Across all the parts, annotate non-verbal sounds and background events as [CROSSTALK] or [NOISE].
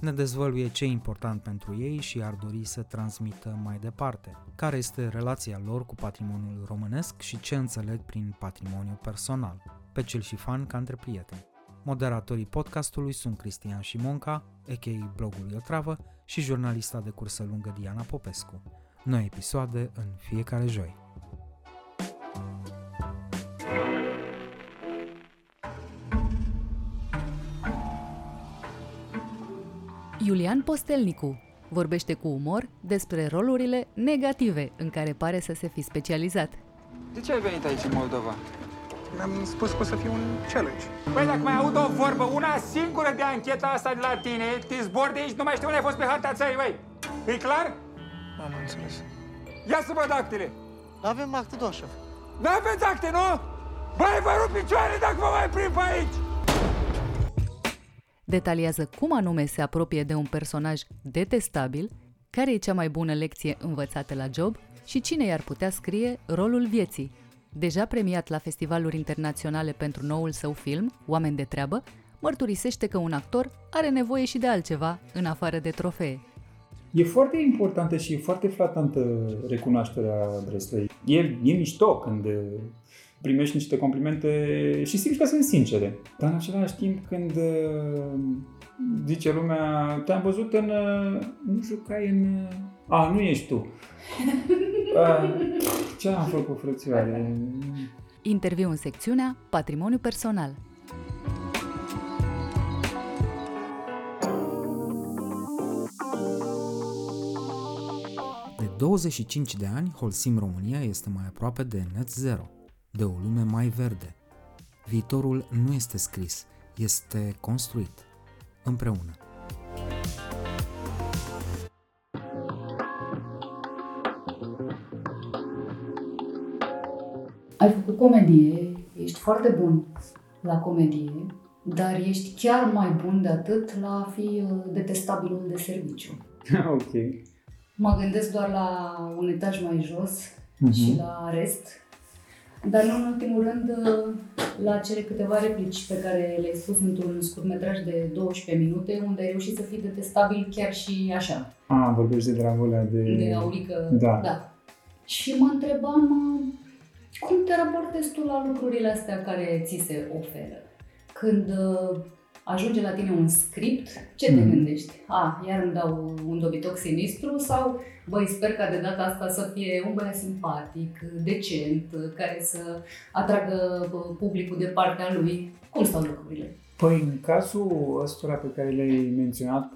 ne dezvăluie ce e important pentru ei și ar dori să transmită mai departe, care este relația lor cu patrimoniul românesc și ce înțeleg prin patrimoniu personal, pe cel și fan ca între prieteni. Moderatorii podcastului sunt Cristian Șimonca, a.k.a. blogul Iotravă, și jurnalista de cursă lungă Diana Popescu. Noi episoade în fiecare joi. Iulian Postelnicu vorbește cu umor despre rolurile negative în care pare să se fi specializat. De ce ai venit aici în Moldova? Mi-am spus că o să fie un challenge. Păi dacă mai aud o vorbă, una singură de ancheta asta de la tine, te zbor de aici, nu mai știu unde ai fost pe harta țării, băi. E clar? Am înțeles. Ia să văd actele. Avem acte, doar șef. Nu aveți acte, nu? Băi, vă rup picioare dacă vă mai prind pe aici! Detaliază cum anume se apropie de un personaj detestabil, care e cea mai bună lecție învățată la job și cine i-ar putea scrie rolul vieții. Deja premiat la festivaluri internaționale pentru noul său film, Oameni de treabă, mărturisește că un actor are nevoie și de altceva în afară de trofee. E foarte importantă și e foarte flatantă recunoașterea adresei. E, e mișto când primești niște complimente și simți că sunt sincere. Dar în același timp când uh, zice lumea, te-am văzut în... Uh, nu jucai în... Uh, a, nu ești tu. A, [LAUGHS] ce am făcut, frățioare? Interviu în secțiunea Patrimoniu personal. De 25 de ani, Holcim România este mai aproape de net zero de o lume mai verde. Viitorul nu este scris, este construit împreună. Ai făcut comedie, ești foarte bun la comedie, dar ești chiar mai bun de atât la a fi uh, detestabilul de serviciu. [LAUGHS] ok. Mă gândesc doar la un etaj mai jos uh-huh. și la rest, dar nu în ultimul rând la cele câteva replici pe care le-ai spus într-un scurtmetraj de 12 minute, unde ai reușit să fii detestabil chiar și așa. A, vorbești de dragulea de... De aurică, da. da. Și mă întrebam cum te raportezi tu la lucrurile astea care ți se oferă? Când ajunge la tine un script, ce te mm. gândești? A, iar îmi dau un dobitoc sinistru sau, băi, sper ca de data asta să fie un băiat simpatic, decent, care să atragă publicul de partea lui. Cum stau lucrurile? Păi, în cazul ăstora pe care le-ai menționat,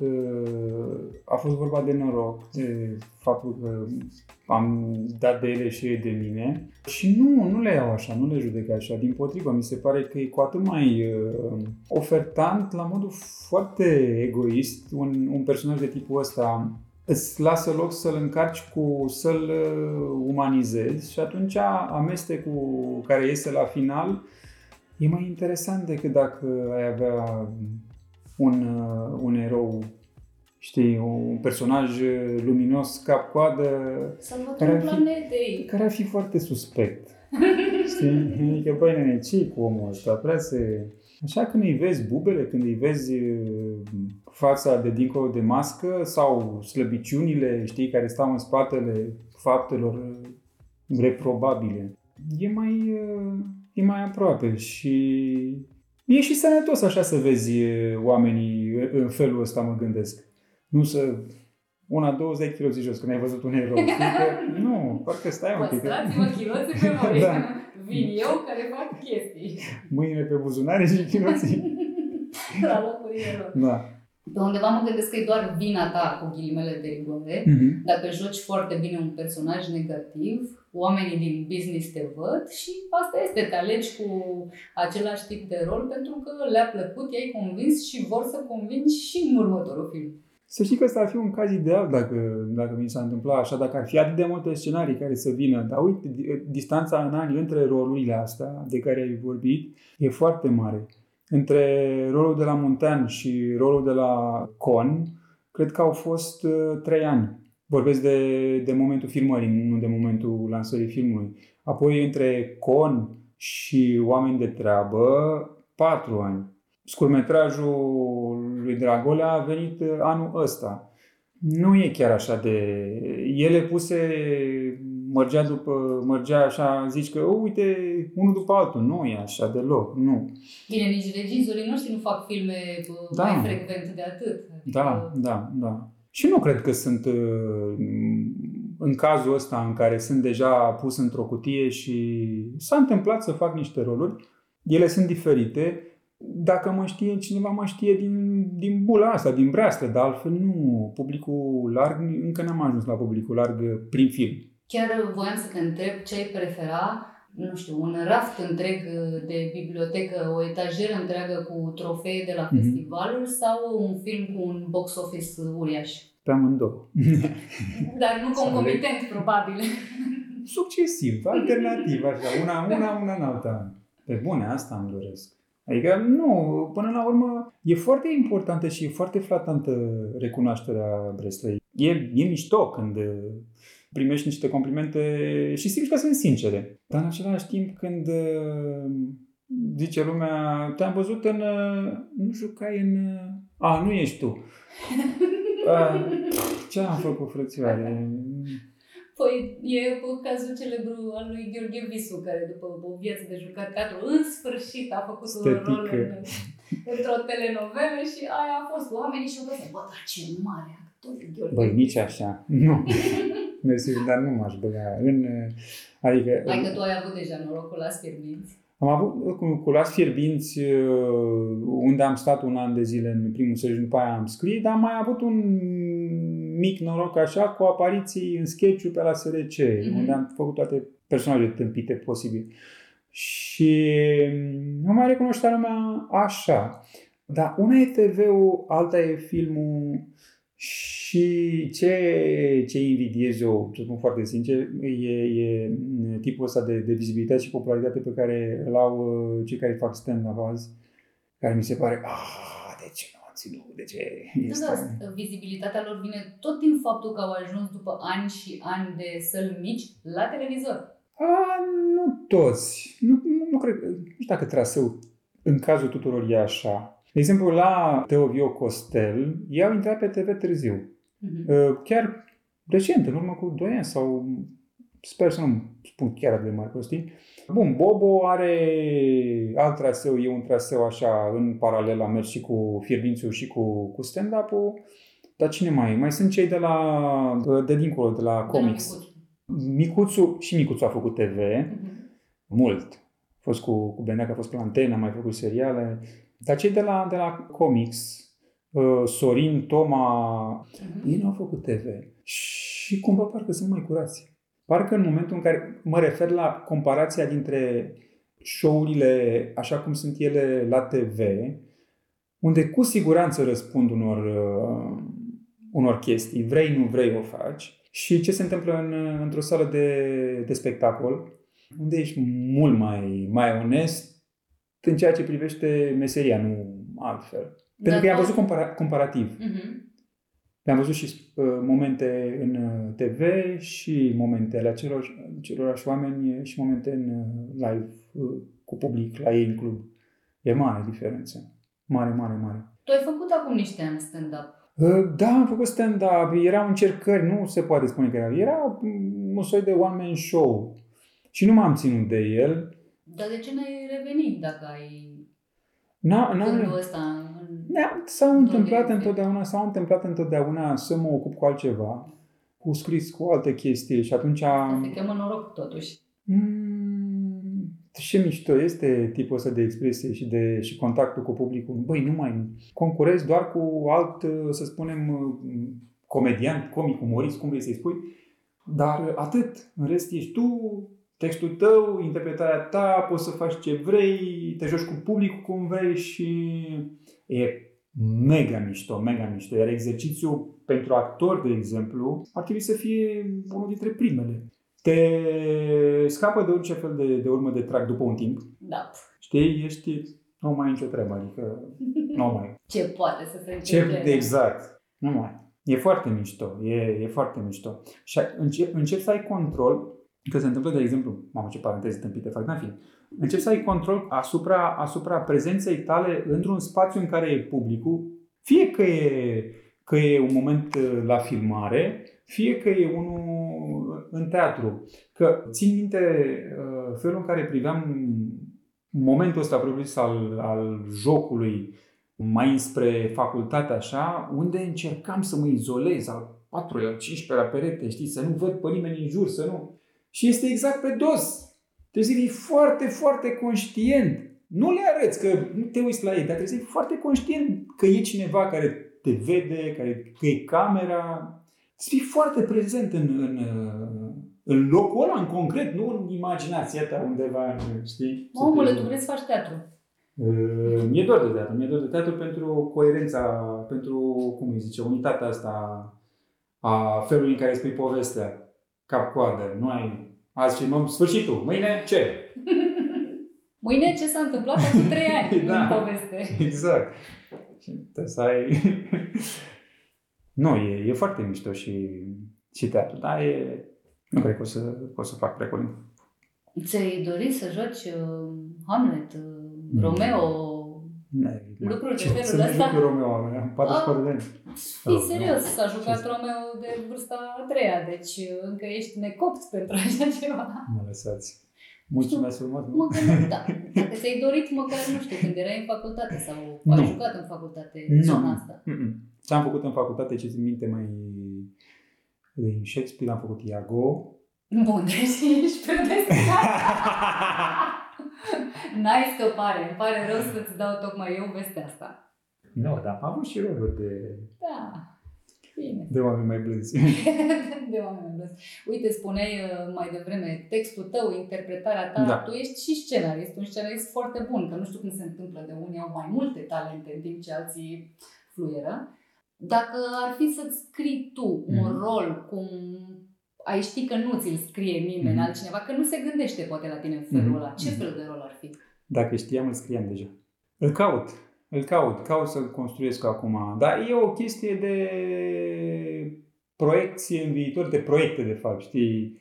a fost vorba de noroc, de faptul că am dat de ele și ei de mine și nu, nu le iau așa, nu le judec așa. Din potrivă, mi se pare că e cu atât mai uh, ofertant, la modul foarte egoist, un, un personaj de tipul ăsta îți lasă loc să-l încarci cu, să-l uh, umanizezi și atunci amestecul care iese la final e mai interesant decât dacă ai avea un, uh, un erou știi, un personaj luminos cap-coadă care ar, fi, care ar fi foarte suspect. [LAUGHS] știi? Adică, băi, nene, ce cu omul ăsta? Prea se... Așa când îi vezi bubele, când îi vezi uh, fața de dincolo de mască sau slăbiciunile, știi, care stau în spatele faptelor uh, reprobabile, e mai, uh, e mai aproape și e și sănătos așa să vezi oamenii în felul ăsta, mă gândesc. Nu să una 20 kg jos, când ai văzut un erou. Că, [LAUGHS] nu, parcă stai un pic. Păstrați-vă chiloții pe voi. da. Vin eu care fac chestii. Mâine pe buzunare și chiloții. [LAUGHS] La locul erou. Da. Pe undeva mă gândesc că e doar vina ta cu ghilimele de rigoare. Mm-hmm. Dacă joci foarte bine un personaj negativ, oamenii din business te văd și asta este, te alegi cu același tip de rol pentru că le-a plăcut, i-ai convins și vor să convingi și în următorul film. Să știi că ăsta ar fi un caz ideal dacă, dacă mi s-a întâmplat așa, dacă ar fi atât de multe scenarii care să vină. Dar uite, distanța în ani între rolurile astea de care ai vorbit e foarte mare. Între rolul de la Montan și rolul de la Con, cred că au fost uh, trei ani. Vorbesc de, de momentul filmării, nu de momentul lansării filmului. Apoi între Con și Oameni de treabă, patru ani. Scurmetrajul lui Dragolea a venit uh, anul ăsta. Nu e chiar așa de... Ele puse, mărgea după, mărgea așa, zici că, oh, uite, unul după altul. Nu e așa deloc, nu. Bine, nici regizorii noștri nu fac filme uh, da. mai frecvent de atât. Adică... Da, da, da. Și nu cred că sunt uh, în cazul ăsta în care sunt deja pus într-o cutie și s-a întâmplat să fac niște roluri. Ele sunt diferite dacă mă știe cineva, mă știe din, din bula asta, din breastă, dar altfel nu. Publicul larg, încă n-am ajuns la publicul larg prin film. Chiar voiam să te întreb ce ai prefera, nu știu, un raft întreg de bibliotecă, o etajeră întreagă cu trofee de la mm-hmm. festivaluri sau un film cu un box office uriaș? Pe amândouă. [LAUGHS] Dar nu concomitent, probabil. [LAUGHS] Succesiv, alternativ, așa, una, una, una în alta. Pe bune, asta îmi doresc. Adică nu, până la urmă e foarte importantă și e foarte flatantă recunoașterea Breslei. E, e mișto când primești niște complimente și simți că sunt sincere. Dar în același timp când zice lumea, te-am văzut în, nu jucai în, a, nu ești tu. A, [LAUGHS] ce am făcut, frățioare? Păi e cazul celebru al lui Gheorghe Visu, care după o viață de jucat teatru, în sfârșit a făcut Stătică. un rol în, într-o telenovelă și aia a fost. Oamenii și-au găsit, bă, dar ce mare actor Gheorghe Băi, nici așa. Nu. [LAUGHS] Mersi, dar nu m-aș băga în... Adică... Hai că tu ai avut deja norocul la Sfirminți. Am avut cu, cu Las Fierbinți, uh, unde am stat un an de zile în primul sezon, după aia am scris, dar am mai avut un mic noroc așa cu apariții în sketch pe la SRC, mm-hmm. unde am făcut toate personajele tâmpite posibil. Și nu mm, mai recunoștea lumea așa. Dar una e TV-ul, alta e filmul și ce, ce invidiez eu, să spun foarte sincer, e, e tipul ăsta de, de vizibilitate și popularitate pe care îl au uh, cei care fac stand-up azi, care mi se pare, ah, de ce nu am ținut, de ce este... Da, da, vizibilitatea lor vine tot din faptul că au ajuns după ani și ani de săli mici la televizor. A, nu toți. Nu, nu, nu cred, nu știu dacă traseul în cazul tuturor e așa. De exemplu, la Teovio Costel, ei au intrat pe TV târziu. Uh-huh. Chiar recent, în urmă cu 2 ani sau sper să nu spun chiar de mari prostii. Bun, Bobo are alt traseu, e un traseu așa în paralel, a mers și cu Fierbințiu și cu, cu stand-up-ul. Dar cine mai e? Mai sunt cei de la, de dincolo, de la comics. Micuțu, și Micuțu a făcut TV, uh-huh. mult. A fost cu, cu Beneac, a fost pe antena, a mai făcut seriale. Dar cei de la, de la comics, uh, Sorin, Toma, uh-huh. ei nu au făcut TV. Și cumva parcă sunt mai curați. Parcă în momentul în care mă refer la comparația dintre show-urile așa cum sunt ele la TV, unde cu siguranță răspund unor, uh, unor chestii, vrei, nu vrei, o faci, și ce se întâmplă în, într-o sală de, de spectacol, unde ești mult mai, mai onest, în ceea ce privește meseria, nu altfel. Pentru că i-am văzut compara- comparativ. Uh-huh. am văzut și uh, momente în uh, TV și momente la celor, celorlași oameni și momente în uh, live uh, cu public, la ei în club. E mare diferență. Mare, mare, mare. Tu ai făcut acum niște ani stand-up. Uh, da, am făcut stand-up. Erau încercări, nu se poate spune că era. Era un soi de one-man show. Și nu m-am ținut de el. Dar de ce n-ai revenit dacă ai N-a, n-a, gândul ăsta? Da, s-au întâmplat întotdeauna, s-au întâmplat întotdeauna să mă ocup cu altceva, cu scris, cu alte chestii și atunci... Asta se cheamă noroc totuși. Mm, ce mișto este tipul ăsta de expresie și, de, și contactul cu publicul. Băi, nu mai concurezi doar cu alt, să spunem, comedian, comic, umorist, cum vrei să-i spui, Dar atât. În rest ești tu, textul tău, interpretarea ta, poți să faci ce vrei, te joci cu publicul cum vrei și e mega mișto, mega mișto. Iar exercițiul pentru actor, de exemplu, ar trebui să fie unul dintre primele. Te scapă de orice fel de, de urmă de trac după un timp. Da. Știi, ești, nu mai ai nicio treabă, adică nu mai. [LAUGHS] Ce poate să se Ce, întâmple? exact. Nu mai. E foarte mișto, e, e foarte mișto. Și încep, încep să ai control, că se întâmplă, de exemplu, mamă ce paranteze tâmpite fac, n fi. Încep să ai control asupra, asupra prezenței tale într-un spațiu în care e publicul, fie că e, că e un moment uh, la filmare, fie că e unul în teatru. Că țin minte uh, felul în care priveam momentul ăsta propriu al, al jocului mai spre facultate așa, unde încercam să mă izolez al 4 al 15 la perete, știi, să nu văd pe nimeni în jur, să nu... Și este exact pe dos. Trebuie să fii foarte, foarte conștient. Nu le arăți că nu te uiți la ei, dar trebuie să fii foarte conștient că e cineva care te vede, care, că e camera. Să fii foarte prezent în, în, în locul ăla, în concret, nu în imaginația ta undeva, știi? Mă, omule, tu vrei să faci teatru. Uh, Mi-e dor de teatru, mi-e dor de teatru pentru coerența, pentru, cum îi zice, unitatea asta a felului în care spui povestea, cap-coadă. Nu ai, azi filmăm sfârșitul, mâine ce? [LAUGHS] Mâine ce s-a întâmplat acum trei ani [LAUGHS] Da. în poveste. Exact. Și trebuie să ai... [LAUGHS] nu, e, e foarte mișto și, și teatru, dar e... Nu cred că o să, că o să fac prea curând. Ți-ai dorit să joci uh, Hamlet, uh, Mm. Romeo? Ne, Lucruri de ce- felul să ne ăsta? joc cu Romeo, am 44 de ani. Fii Oh, serios, nu. s-a jucat Ce- Romeo de vârsta a treia, deci uh, încă ești necopt pentru așa ceva. Mă lăsați. Mulțumesc frumos. nu? Mă gândesc, da. [LAUGHS] Dacă ți-ai dorit măcar, nu știu, când erai în facultate sau ai Nu. jucat în facultate Nu. zona asta. Mm-mm. Ce am făcut în facultate, ce țin minte mai din Shakespeare, am făcut Iago. Bun, [LAUGHS] deci ești predestinat. [LAUGHS] [LAUGHS] N-ai scăpare, îmi pare rău să-ți dau tocmai eu vestea asta. nu, dar am avut și roluri de, Da, bine. de oameni mai blânzi. [LAUGHS] de oameni blânzi. Uite, spuneai uh, mai devreme, textul tău, interpretarea ta, Da. tu ești și scenarist, un scenarist foarte bun, că nu știu cum se întâmplă de unii au mai multe talente în timp ce alții fluieră. Dacă ar fi să-ți scrii tu un Mhm. rol cum ai ști că nu ți-l scrie nimeni Mhm. altcineva, că nu se gândește poate la tine în felul Mhm. ăla, ce Mhm. fel de rol ar fi? Dacă știam, îl scriam deja. Îl caut. Îl caut. Caut să-l construiesc acum. Dar e o chestie de proiecție în viitor, de proiecte, de fapt, știi?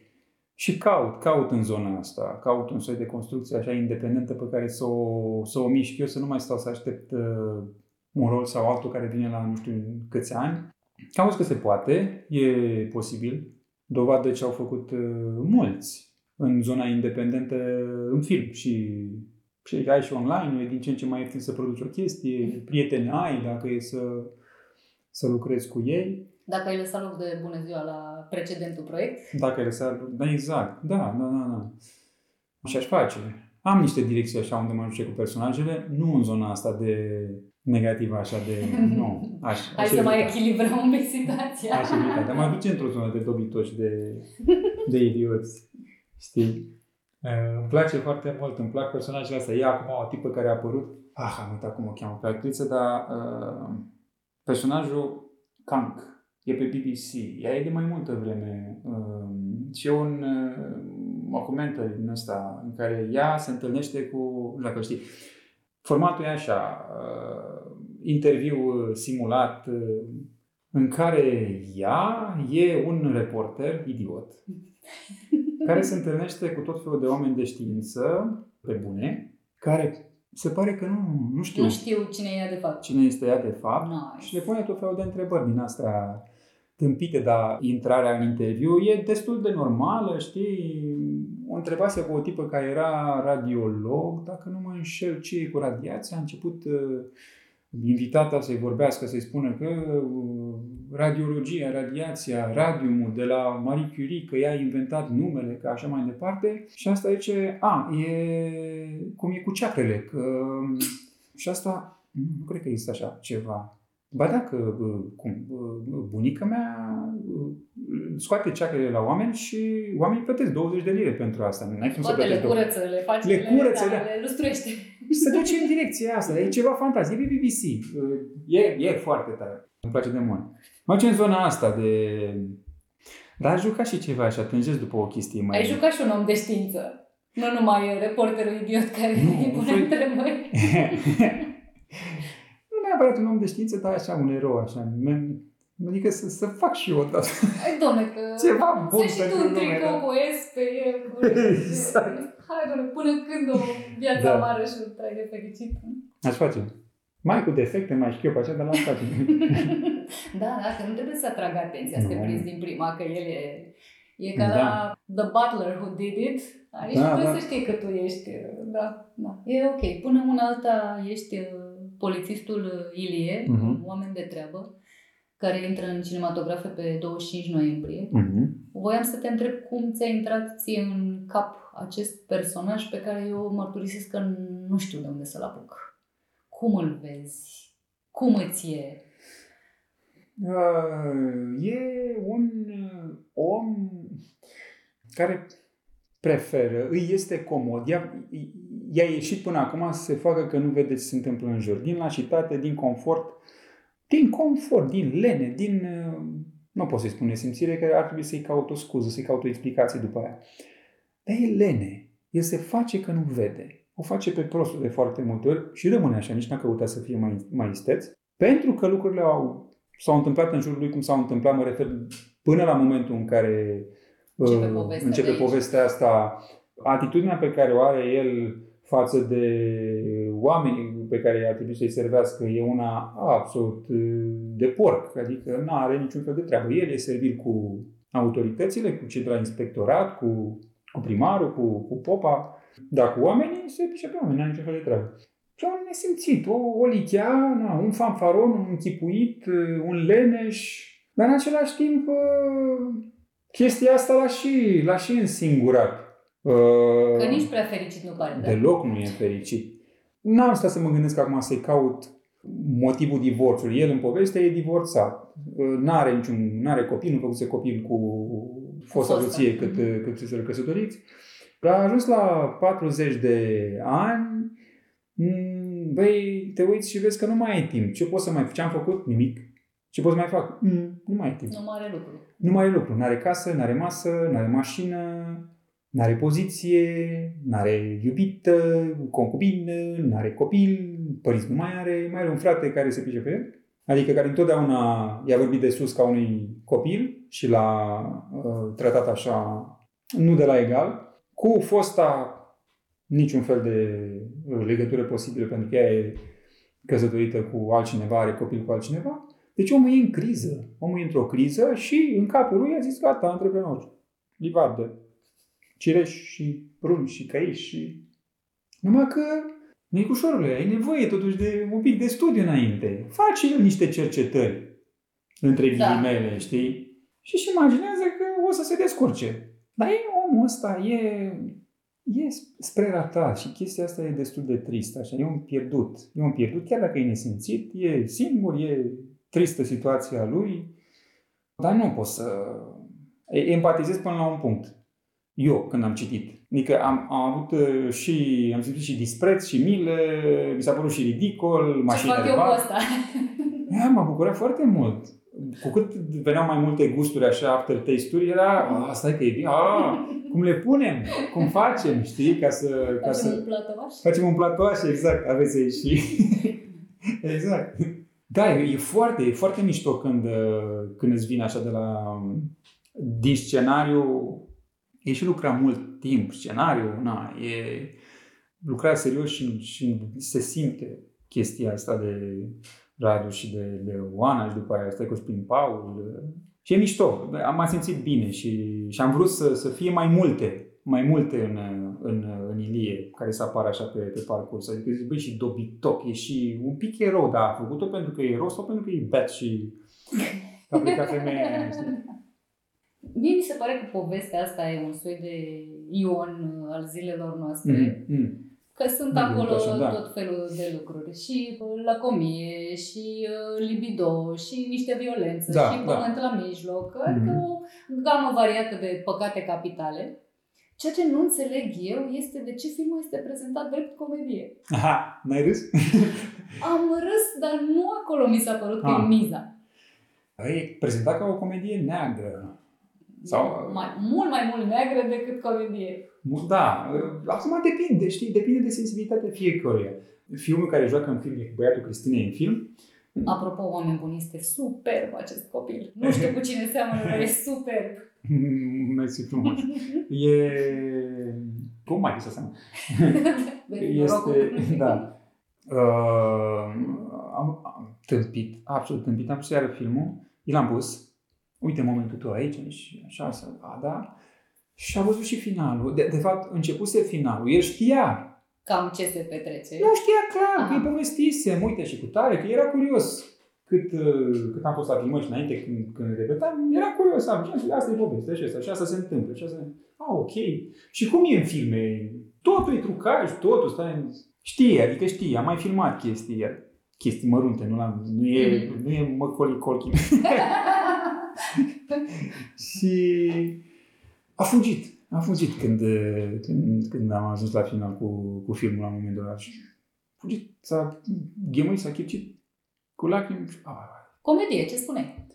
Și caut, caut în zona asta. Caut un soi de construcție așa independentă pe care să o, să o mișc eu, să nu mai stau să aștept uh, un rol sau altul care vine la nu știu câți ani. Caut că se poate, e posibil. Dovadă ce au făcut uh, mulți în zona independentă în film și și ai și online, e din ce în ce mai ieftin să produci o chestie, prieteni ai dacă e să, să lucrezi cu ei, Dacă ai lăsat loc de bună ziua la precedentul proiect, dacă ai lăsat, da, exact, da, da, da, da. Și aș face. Am niște direcții așa unde mă duce cu personajele, nu în zona asta de negativă, așa de, [LAUGHS] nu, aș, hai aș să mai evita. echilibrăm un pic situația. Aș evita, dar mă duce într-o zonă de dobitoci, de, de idioți, știi? Uh, Îmi place foarte mult, îmi plac personajele astea. E acum o tipă care a apărut, ah, am uitat cum o cheamă pe actriță, dar uh, personajul Kank e pe BBC. Ea e de mai multă vreme uh, și e un uh, documentar din ăsta în care ea se întâlnește cu, nu știu dacă știi, formatul e așa, uh, interviu simulat uh, în care ea e un reporter idiot [LAUGHS] care se întâlnește cu tot felul de oameni de știință, pe bune, care se pare că nu, nu știu Nu știu cine e ea de fapt. cine este ea de fapt Nice. și le pune tot felul de întrebări din astea tâmpite, dar intrarea în interviu e destul de normală, știi? O întrebase cu o tipă care era radiolog, dacă nu mă înșel ce e cu radiația, a început uh, invitata să-i vorbească, să-i spună că uh, radiologia, radiația, radiumul de la Marie Curie, că ea a inventat numele, că așa mai departe. Și asta zice, a, e cum e cu ceacrele, că și asta, nu, nu cred că există așa ceva. Ba da, că bă, cum, bă, bunica mea bă, scoate ceacrele la oameni și oamenii plătesc 20 de lire pentru asta. Nu ai cum să Toate le plătești 20. curăță, le face, Le curăță, da. le lustruiește. Și se duce în direcția asta. E ceva fantastic. E pe BBC. E, e foarte tare. Îmi place de mult. Mă duce în zona asta de... Dar aș juca și ceva și atunci după o chestie mai... Ai jucat și un om de știință. Nu numai reporterul idiot care Nu, îi pune voi- întrebări. Nu neapărat un om de știință, dar așa un erou, așa. Men- Adică să, să fac și eu odată. Hai, domne, că Ceva bun să și tu pentru un lume, tricou da. cu S pe el. cu- Exact. Hai, domne, până când o viață Da. amară și un trai de fericit. Aș face. Mai cu defecte, mai știu eu pe așa, dar l-aș face. [LAUGHS] Da, da, că nu trebuie să atragă atenția, să te Nu. prinzi din prima, că el e... E ca Da. la The Butler Who Did It. Aici Da, trebuie da. să știi că tu ești... Da, da. E ok. Până una alta ești uh, polițistul uh, Ilie, Mhm. un oameni de treabă, care intră în cinematografe pe 25 noiembrie. Mhm. Voiam să te întreb cum ți-a intrat ție în cap acest personaj pe care eu mărturisesc că nu știu de unde să-l apuc. Cum îl vezi? Cum îți e? Uh, e un uh, om care preferă, îi este comod. I-a, i-a ieșit până acum să se facă că nu vede ce se întâmplă în jur. Din lașitate, din confort, din confort, din lene, din... uh, Nu pot să-i spun nesimțire, că ar trebui să-i caut o scuză, să-i caut o explicație după aia. Dar e lene. El se face că nu vede. O face pe prostul de foarte multe ori și rămâne așa, nici n-a căutat să fie mai, mai isteț. Pentru că lucrurile au, s-au întâmplat în jurul lui cum s-au întâmplat, mă refer până la momentul în care Începe uh, povestea începe de aici. povestea asta, atitudinea pe care o are el față de oamenii pe care ar trebui să-i servească e una absolut uh, de porc, adică nu are niciun fel de treabă. El e servil cu autoritățile, cu cei de la inspectorat, cu, cu primarul, cu, cu popa, dar cu oamenii se pișe pe oameni, nu are niciun fel de treabă. Și un nesimțit, o, o lichea, na, un fanfaron, un închipuit, uh, un leneș, dar în același timp uh, chestia asta l-a și, l-a și însingurat. Uh, Că nici prea fericit nu pare, da? Deloc nu e fericit. N-am stat să mă gândesc acum să-i caut motivul divorțului. El în poveste e divorțat. N-are niciun, n-are copii, nu făcuse copil cu fosta Fosta. soție cât, Mhm. cât se căsătoriți. A ajuns la 40 de ani, mm, băi, te uiți și vezi că nu mai ai timp. Ce poți să mai Ce am făcut? Nimic. Ce poți să mai fac? Mm, nu mai ai timp. Nu mare lucru. Nu mai are lucru. N-are casă, n-are masă, n-are mașină, n-are poziție, n-are iubită, concubină, n-are copil, părinți nu mai are, mai are un frate care se pice pe el. Adică care întotdeauna i-a vorbit de sus ca unui copil și l-a uh, tratat așa, nu de la egal. Cu fosta niciun fel de uh, legătură posibilă pentru că ea e căsătorită cu altcineva, are copil cu altcineva. Deci omul e în criză. Omul e într-o criză și în capul lui a zis, gata, antreprenor. Livadă. Cireș și prun și căiși și... Numai că, micușorule, ai nevoie totuși de un pic de studiu înainte. Face el niște cercetări, între Da. ghilimele, știi? Și își imaginează că o să se descurce. Dar e omul ăsta, e, e spre ratat și chestia asta e destul de tristă. Așa. E un pierdut. E un pierdut, chiar dacă e nesimțit, e singur, e tristă situația lui, dar nu pot să empatizez până la un punct. Eu, când am citit. Adică am, am avut uh, și, am simțit și dispreț și milă, mi s-a părut și ridicol, Ce mașina fac de eu cu bani. asta? [LAUGHS] Ia, m-a bucurat foarte mult. Cu cât veneau mai multe gusturi așa, after taste-uri, era, a, stai că e bine, a, [LAUGHS] cum le punem, cum facem, știi, ca să... Ca Facem să... un platovaș? Facem un platoaș, exact, aveți aici și... [LAUGHS] exact. Da, e, e foarte, e foarte mișto când, uh, când îți vine așa de la... Din scenariu, e și lucra mult timp, scenariu, na, e lucra serios și, și se simte chestia asta de Radu și de, de Oana și după aia stai cu Spin Paul. Și e mișto, am m-am simțit bine și, și am vrut să, să fie mai multe, mai multe în, în, în Ilie, care să apară așa pe, pe parcurs. Adică zic, băi, și dobitoc, e și un pic erou, dar a făcut-o pentru că e erou sau pentru că e bet și a plecat femeia aia, [LAUGHS] știi? Mie mi se pare că povestea asta e un soi de Ion uh, al zilelor noastre, Mm, mm. Că sunt Nu, acolo așa, da. tot felul de lucruri. Și uh, lăcomie, și uh, libido, și niște violență, Da, și da. pământ la mijloc. Adică Mhm. o gamă variată de păcate capitale. Ceea ce nu înțeleg eu este de ce filmul este prezentat drept comedie. Aha, n-ai râs? [LAUGHS] Am râs, dar nu acolo mi s-a părut că Ah. e miza. E prezentat ca o comedie neagră. Sau- Mai, mult mai mult neagră decât comedie. Nu, Da, acum depinde, știi, depinde de sensibilitatea fiecăruia. Filmul care joacă în film e cu băiatul Cristinei în film. Apropo, oameni buni, este superb acest copil. Nu știu cu cine seamănă, dar e [LAUGHS] superb. Mersi frumos. E... Cum mai să seama? [LAUGHS] Vezi, norocul. Este, da. Uh, am, am tâmpit, absolut tâmpit. Am pus iară filmul, i l-am pus. Uite momentul tău aici și așa să vadă. Și a văzut și finalul. De, de fapt, începuse finalul. El știa. Cam ce se petrece. Nu știa clar că Aha. îi povestisem. Uite și cu tare, că era curios. Cât, uh, cât am fost la filmări și înainte, când, când repetam, era curios. Am zis, asta e povestea și asta, și asta se întâmplă. Și asta... Ah, ok. Și cum e în filme? Totul e trucaj, totul, stai... Știe, adică știe, am mai filmat chestii, chestii mărunte, nu, l-am, nu e, Mhm. nu e Macaulay Culkin. [LAUGHS] și a fugit. A fugit când, când, când am ajuns la final cu, cu filmul la momentul ăla. Și a fugit, s-a ghemuit, s-a chipcit cu lacrimi. și- Ah, Comedie, ce spune?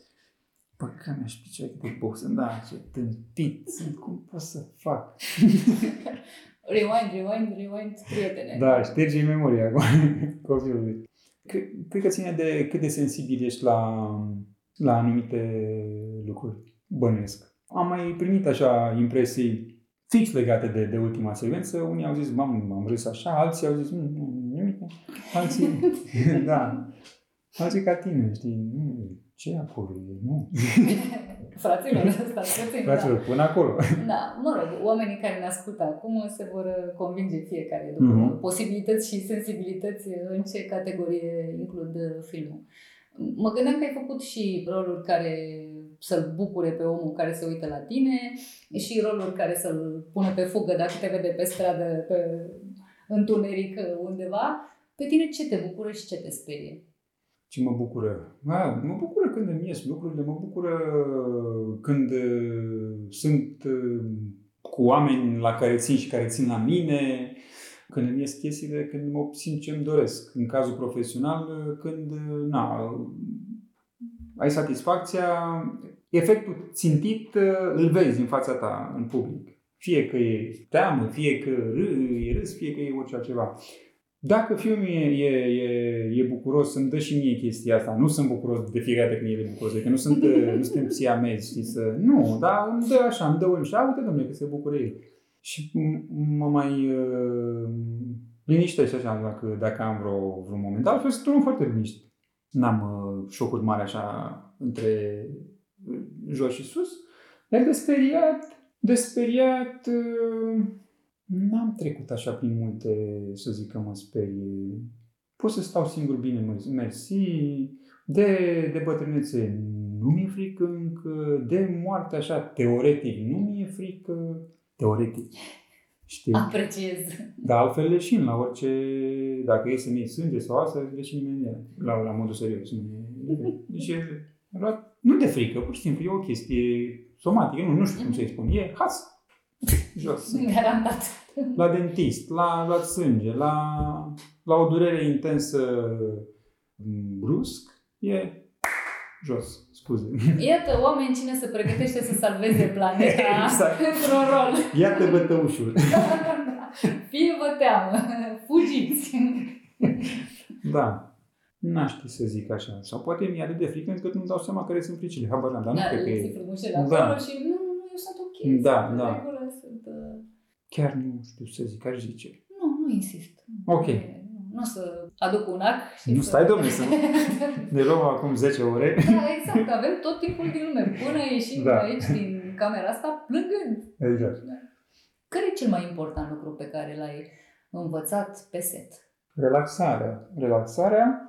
Păi, că mi-aș picea cât de box, da, ce tâmpit sunt, cum pot să fac? [LAUGHS] Rewind, rewind, rewind, prietene. Da, șterge memoria acum [LAUGHS] copilului. Cred, cred că ține de cât de sensibil ești la, la anumite lucruri. Bănuiesc. Am mai primit așa impresii fix legate de, de ultima secvență. Unii au zis, mam, am râs așa, alții au zis, nu, nu, nimic. Alții, [LAUGHS] da. Alții ca tine, știi, nu, ce acolo e, nu. [LAUGHS] Fraților, stați puțin, da. Fraților, până acolo. [LAUGHS] Da, mă rog, oamenii care ne ascultă acum se vor convinge fiecare după Mhm. posibilități și sensibilități în ce categorie includ filmul. Mă gândeam că ai făcut și roluri care să-l bucure pe omul care se uită la tine și roluri care să-l pună pe fugă dacă te vede pe stradă, pe întuneric undeva. Pe tine ce te bucură și ce te sperie? Ce mă bucură? A, mă bucură când îmi ies lucrurile, mă bucură când uh, sunt uh, cu oameni la care țin și care țin la mine, când îmi ies chestiile, când mă simt ce îmi doresc. În cazul profesional, uh, când, uh, na, uh, ai satisfacția, efectul țintit uh, îl vezi în fața ta, în public. Fie că e teamă, fie că râ, e râs, fie că e orice altceva. Dacă filmul e, e, e, e bucuros, îmi dă și mie chestia asta. Nu sunt bucuros de fiecare dată când el e bucuros, adică nu, sunt, uh, nu suntem siamezi, știți, să... Nu, dar îmi dă așa, îmi dă un și "A, uite, domnule, că se bucură el. Și m- mă mai uh, liniștește așa dacă, dacă am vreo, vreun moment. Altfel sunt un om foarte liniștit. N-am uh, șocuri mari așa între uh, jos și sus. Iar de speriat, de speriat, uh, n-am trecut așa prin multe, să zic că mă sperie. Pot să stau singur bine, mă- mersi. De, de bătrânețe nu mi-e frică încă. De moarte așa, teoretic, nu mi-e frică. Teoretic. Știi? Apreciez. Dar altfel leșin la orice, dacă e să-mi iei sânge sau asta, leșin imediat. La, la modul serios. Nu e- Deci e, luat, nu de frică, pur și simplu, e o chestie somatică, nu, nu știu cum să-i spun, e haț, jos, Garantat. la dentist, la luat sânge, la, la o durere intensă m, brusc, e jos, scuze. [LAUGHS] Iată oameni cine se pregătește să salveze planeta [LAUGHS] Exact. într-un rol. Iată bătăușul. [LAUGHS] Fie vă teamă, fugiți. Da. N-aș ști să zic așa. Sau poate mi-e atât de frică încât nu-mi dau seama care sunt fricile. Habar n-am, dar nu Da, cred că le ții e. frumușel Da. acolo și nu, nu, nu, eu sunt ok. Da, sunt da. în regulă, sunt... uh, Chiar nu știu să zic, aș zice. Nu, nu insist. Ok. Nu, Nu o să aduc un ac și Nu să... stai, domnule, să [LAUGHS] ne luăm acum 10 ore. Da, exact. Avem tot timpul din lume. Până ieșim Da. aici din camera asta plângând. Exact. Care e cel mai important lucru pe care l-ai învățat pe set? Relaxarea. Relaxarea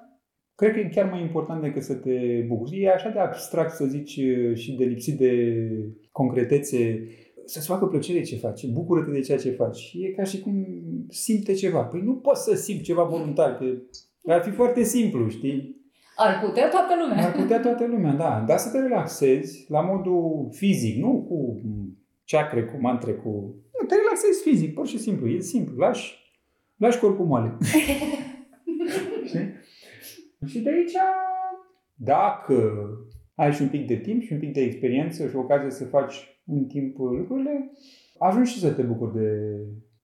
cred că e chiar mai important decât să te bucuri. E așa de abstract să zici și de lipsit de concretețe. Să-ți facă plăcere ce faci, bucură-te de ceea ce faci. E ca și cum simte ceva. Păi nu poți să simți ceva voluntar, că ar fi foarte simplu, știi? Ar putea toată lumea. Ar putea toată lumea, da. Dar să te relaxezi la modul fizic, nu cu ceacre, cu mantre, cu... Nu, te relaxezi fizic, pur și simplu. E simplu. Lași, lași corpul moale. [LAUGHS] Știi? Și de aici, dacă ai și un pic de timp și un pic de experiență și ocazie să faci în timp lucrurile, ajungi și să te bucuri de,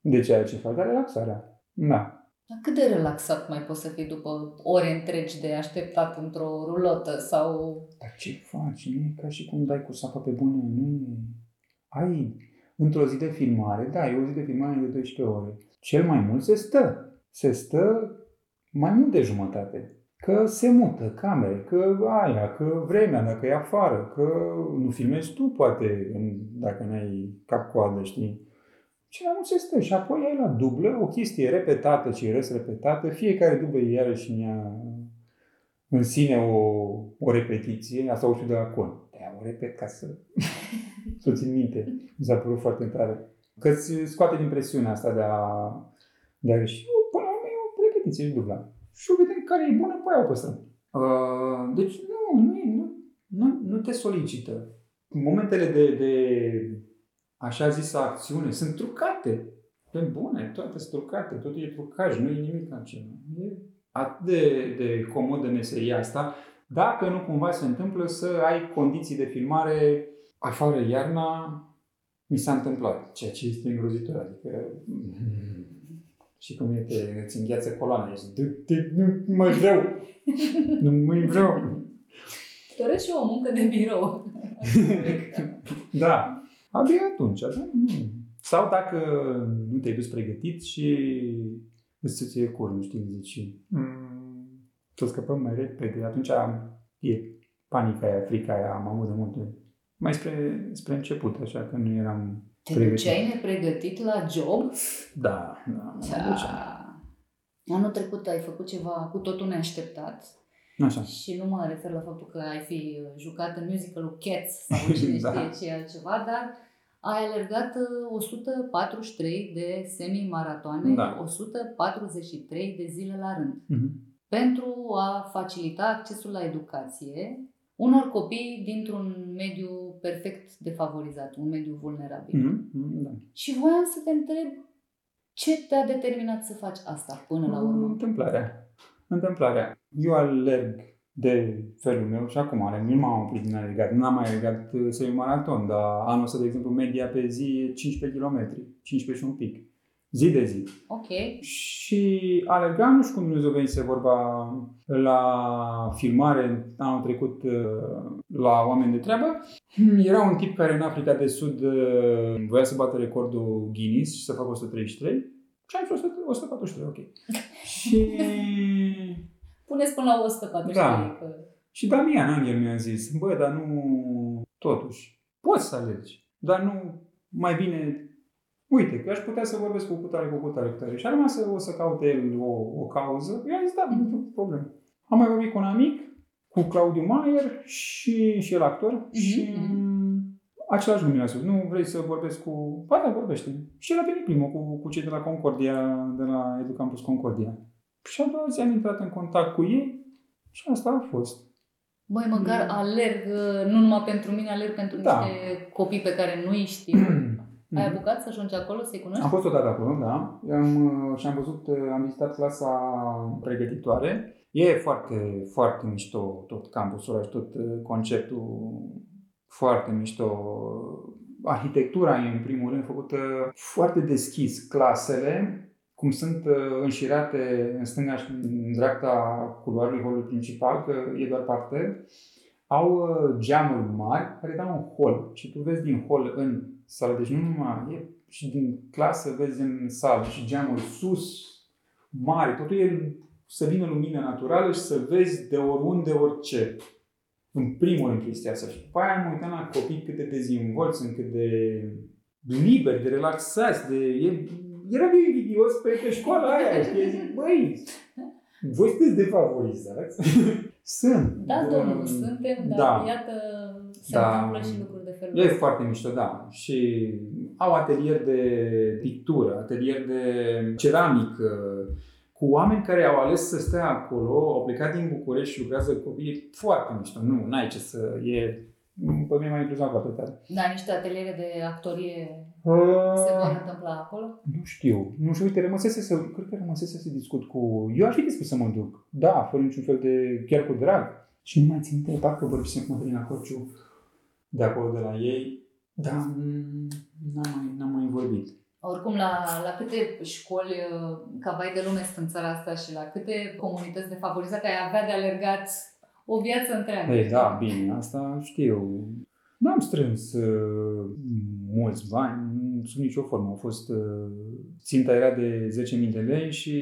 de ceea ce faci, dar relaxarea. Da. Dar cât de relaxat mai poți să fii după ore întregi de așteptat într-o rulotă sau... Dar ce faci? Nu e ca și cum dai cu sapa pe bune. Nu e... Ai într-o zi de filmare, da, e o zi de filmare de 12 ore. Cel mai mult se stă. Se stă mai mult de jumătate. Că se mută camere, că aia, că vremea, dacă e afară, că nu filmezi tu, poate, dacă n-ai cap-coadă, știi? Și mai mult se stă. Și apoi ai la dublă o chestie repetată, ce răs repetată. Fiecare dublă e iarăși în ea în sine o, o repetiție. Asta o știu de la con. de o repet ca să, [LAUGHS] să o țin minte. Mi s-a părut foarte tare. Că îți scoate din presiunea asta de a, de a și până la urmă e o repetiție și dubla. Și o vedem care e bună, păi o păstrăm. Uh, deci nu, nu, nu, nu, nu te solicită. Momentele de, de așa zisă acțiune sunt trucate. Pe bune, toate sunt trucate, totul e trucaj, nu e nimic altceva. E atât de, de comodă meseria asta, dacă nu cumva se întâmplă să ai condiții de filmare afară iarna, mi s-a întâmplat, ceea ce este îngrozitor. Adică, și cum e, te, îți îngheață coloana, ești, nu mai vreau, nu mai vreau. [LAUGHS] Doresc și o muncă de birou. [LAUGHS] da, abia atunci, da? Sau dacă nu te-ai dus pregătit și îți ție cur, nu știi, zici, mm, să scăpăm mai repede, atunci e panica aia, frica aia, am avut de multe mai spre, spre început, așa că nu eram Te pregătit. duceai nepregătit la job? Da, da. da. Anul trecut ai făcut ceva cu totul neașteptat. Așa. Și nu mă refer la faptul că ai fi jucat în musicalul Cats sau cine [LAUGHS] da. știe ce altceva, dar ai alergat 143 uh, de semi-maratoane, da. 143 de zile la rând. Mm-hmm. Pentru a facilita accesul la educație unor copii dintr-un mediu perfect defavorizat, un mediu vulnerabil. Mm-hmm. Da. Și voiam să te întreb ce te-a determinat să faci asta până la urmă? Întâmplarea. Întâmplarea. Eu alerg de felul meu și acum are, nu m-am oprit din alergat, nu am mai alergat uh, să maraton, dar anul ăsta, de exemplu, media pe zi e 15 km, 15 și un pic, zi de zi. Ok. Și alergam, nu știu cum Dumnezeu venise vorba la filmare anul trecut uh, la oameni de treabă. Era un tip care în Africa de Sud uh, voia să bată recordul Guinness și să facă 133 și am zis 143, ok. [LAUGHS] și Puneți până la 140 da. Că... Și Damian Angel mi-a zis, bă, dar nu, totuși, poți să alergi, dar nu, mai bine, uite, că aș putea să vorbesc cu cutare, cu cutare, cu cutare. Și a rămas să, o să caute el o, o cauză. Eu am zis, da, mm-hmm. nu problemă. Am mai vorbit cu un amic, cu Claudiu Maier și, și el actor mm-hmm. și același lucru mi-a spus, nu vrei să vorbesc cu... Ba da, vorbește. Și el a venit primul cu, cu cei de la Concordia, de la Educampus Concordia. Și a doua zi am intrat în contact cu ei și asta a fost. Băi, măcar mm. alerg, nu numai pentru mine, alerg pentru da. niște copii pe care nu îi știu. [CLEARS THROAT] Mm. Ai apucat să ajungi acolo, să-i cunoști? Am fost odată acolo, da. Am, și am văzut, am vizitat clasa pregătitoare. E foarte, foarte mișto tot campusul și tot uh, conceptul foarte mișto. Arhitectura e, în primul rând, făcută foarte deschis. Clasele cum sunt uh, înșirate în stânga și în dreapta culoarului holului principal, că e doar parter, au uh, geamuri mari care dau un hol și tu vezi din hol în sală, deci nu numai e și din clasă vezi în sală și geamuri sus, mari, totul e să vină lumină naturală și să vezi de oriunde, orice. În primul rând chestia asta. Și după aia am uitat la copii cât de dezvolți sunt, cât de liberi, de relaxați, de... E, era de invidios pe, pe școala aia, știi? Zic, băi, voi sunteți defavorizați. [LAUGHS] Sunt. Da, domnul, Um, suntem, dar da. iată, se Da. întâmplă și lucruri de felul E ăsta. foarte mișto, da. Și au atelier de pictură, atelier de ceramică, cu oameni care au ales să stea acolo, au plecat din București și lucrează cu copii. E foarte mișto. Nu, n-ai ce să... E... Pe mine m-a impresionat foarte tare. Da, niște ateliere de actorie Uh, se vor întâmpla acolo? Nu știu. Nu știu, uite, rămăsese să... Cred că rămăsese să discut cu... Eu aș fi dispus să mă duc. Da, fără niciun fel de... Chiar cu drag. Și nu mai țin minte, parcă vorbisem cu Madalina Corciu de acolo, de la ei. Da, mm, n-am mai, n-am mai vorbit. Oricum, la, la câte școli uh, ca vai de lume sunt în țara asta și la câte comunități defavorizate ai avea de alergat o viață întreagă. Ei, da, bine, asta știu. N-am strâns uh, mulți bani, sub nicio formă. Au fost, uh, ținta era de 10.000 de lei și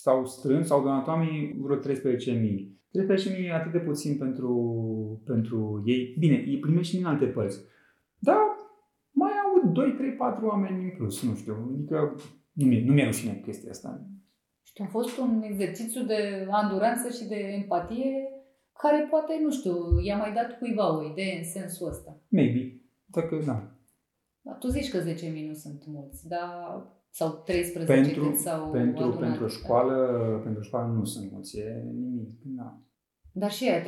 s-au strâns, s-au donat oamenii vreo 13.000. 13.000 e atât de puțin pentru, pentru ei. Bine, îi primești și din alte părți. Dar mai au 2, 3, 4 oameni în plus, nu știu. Adică nu mi-e, nu mi-e rușine chestia asta. Și a fost un exercițiu de anduranță și de empatie care poate, nu știu, i-a mai dat cuiva o idee în sensul ăsta. Maybe. Dacă, da. Dar tu zici că 10.000 nu sunt mulți, dar sau 13 Pentru, cât s-au pentru, adunat. pentru școală, pentru școală nu sunt mulți, e nimic. Da. Dar și aia 13.000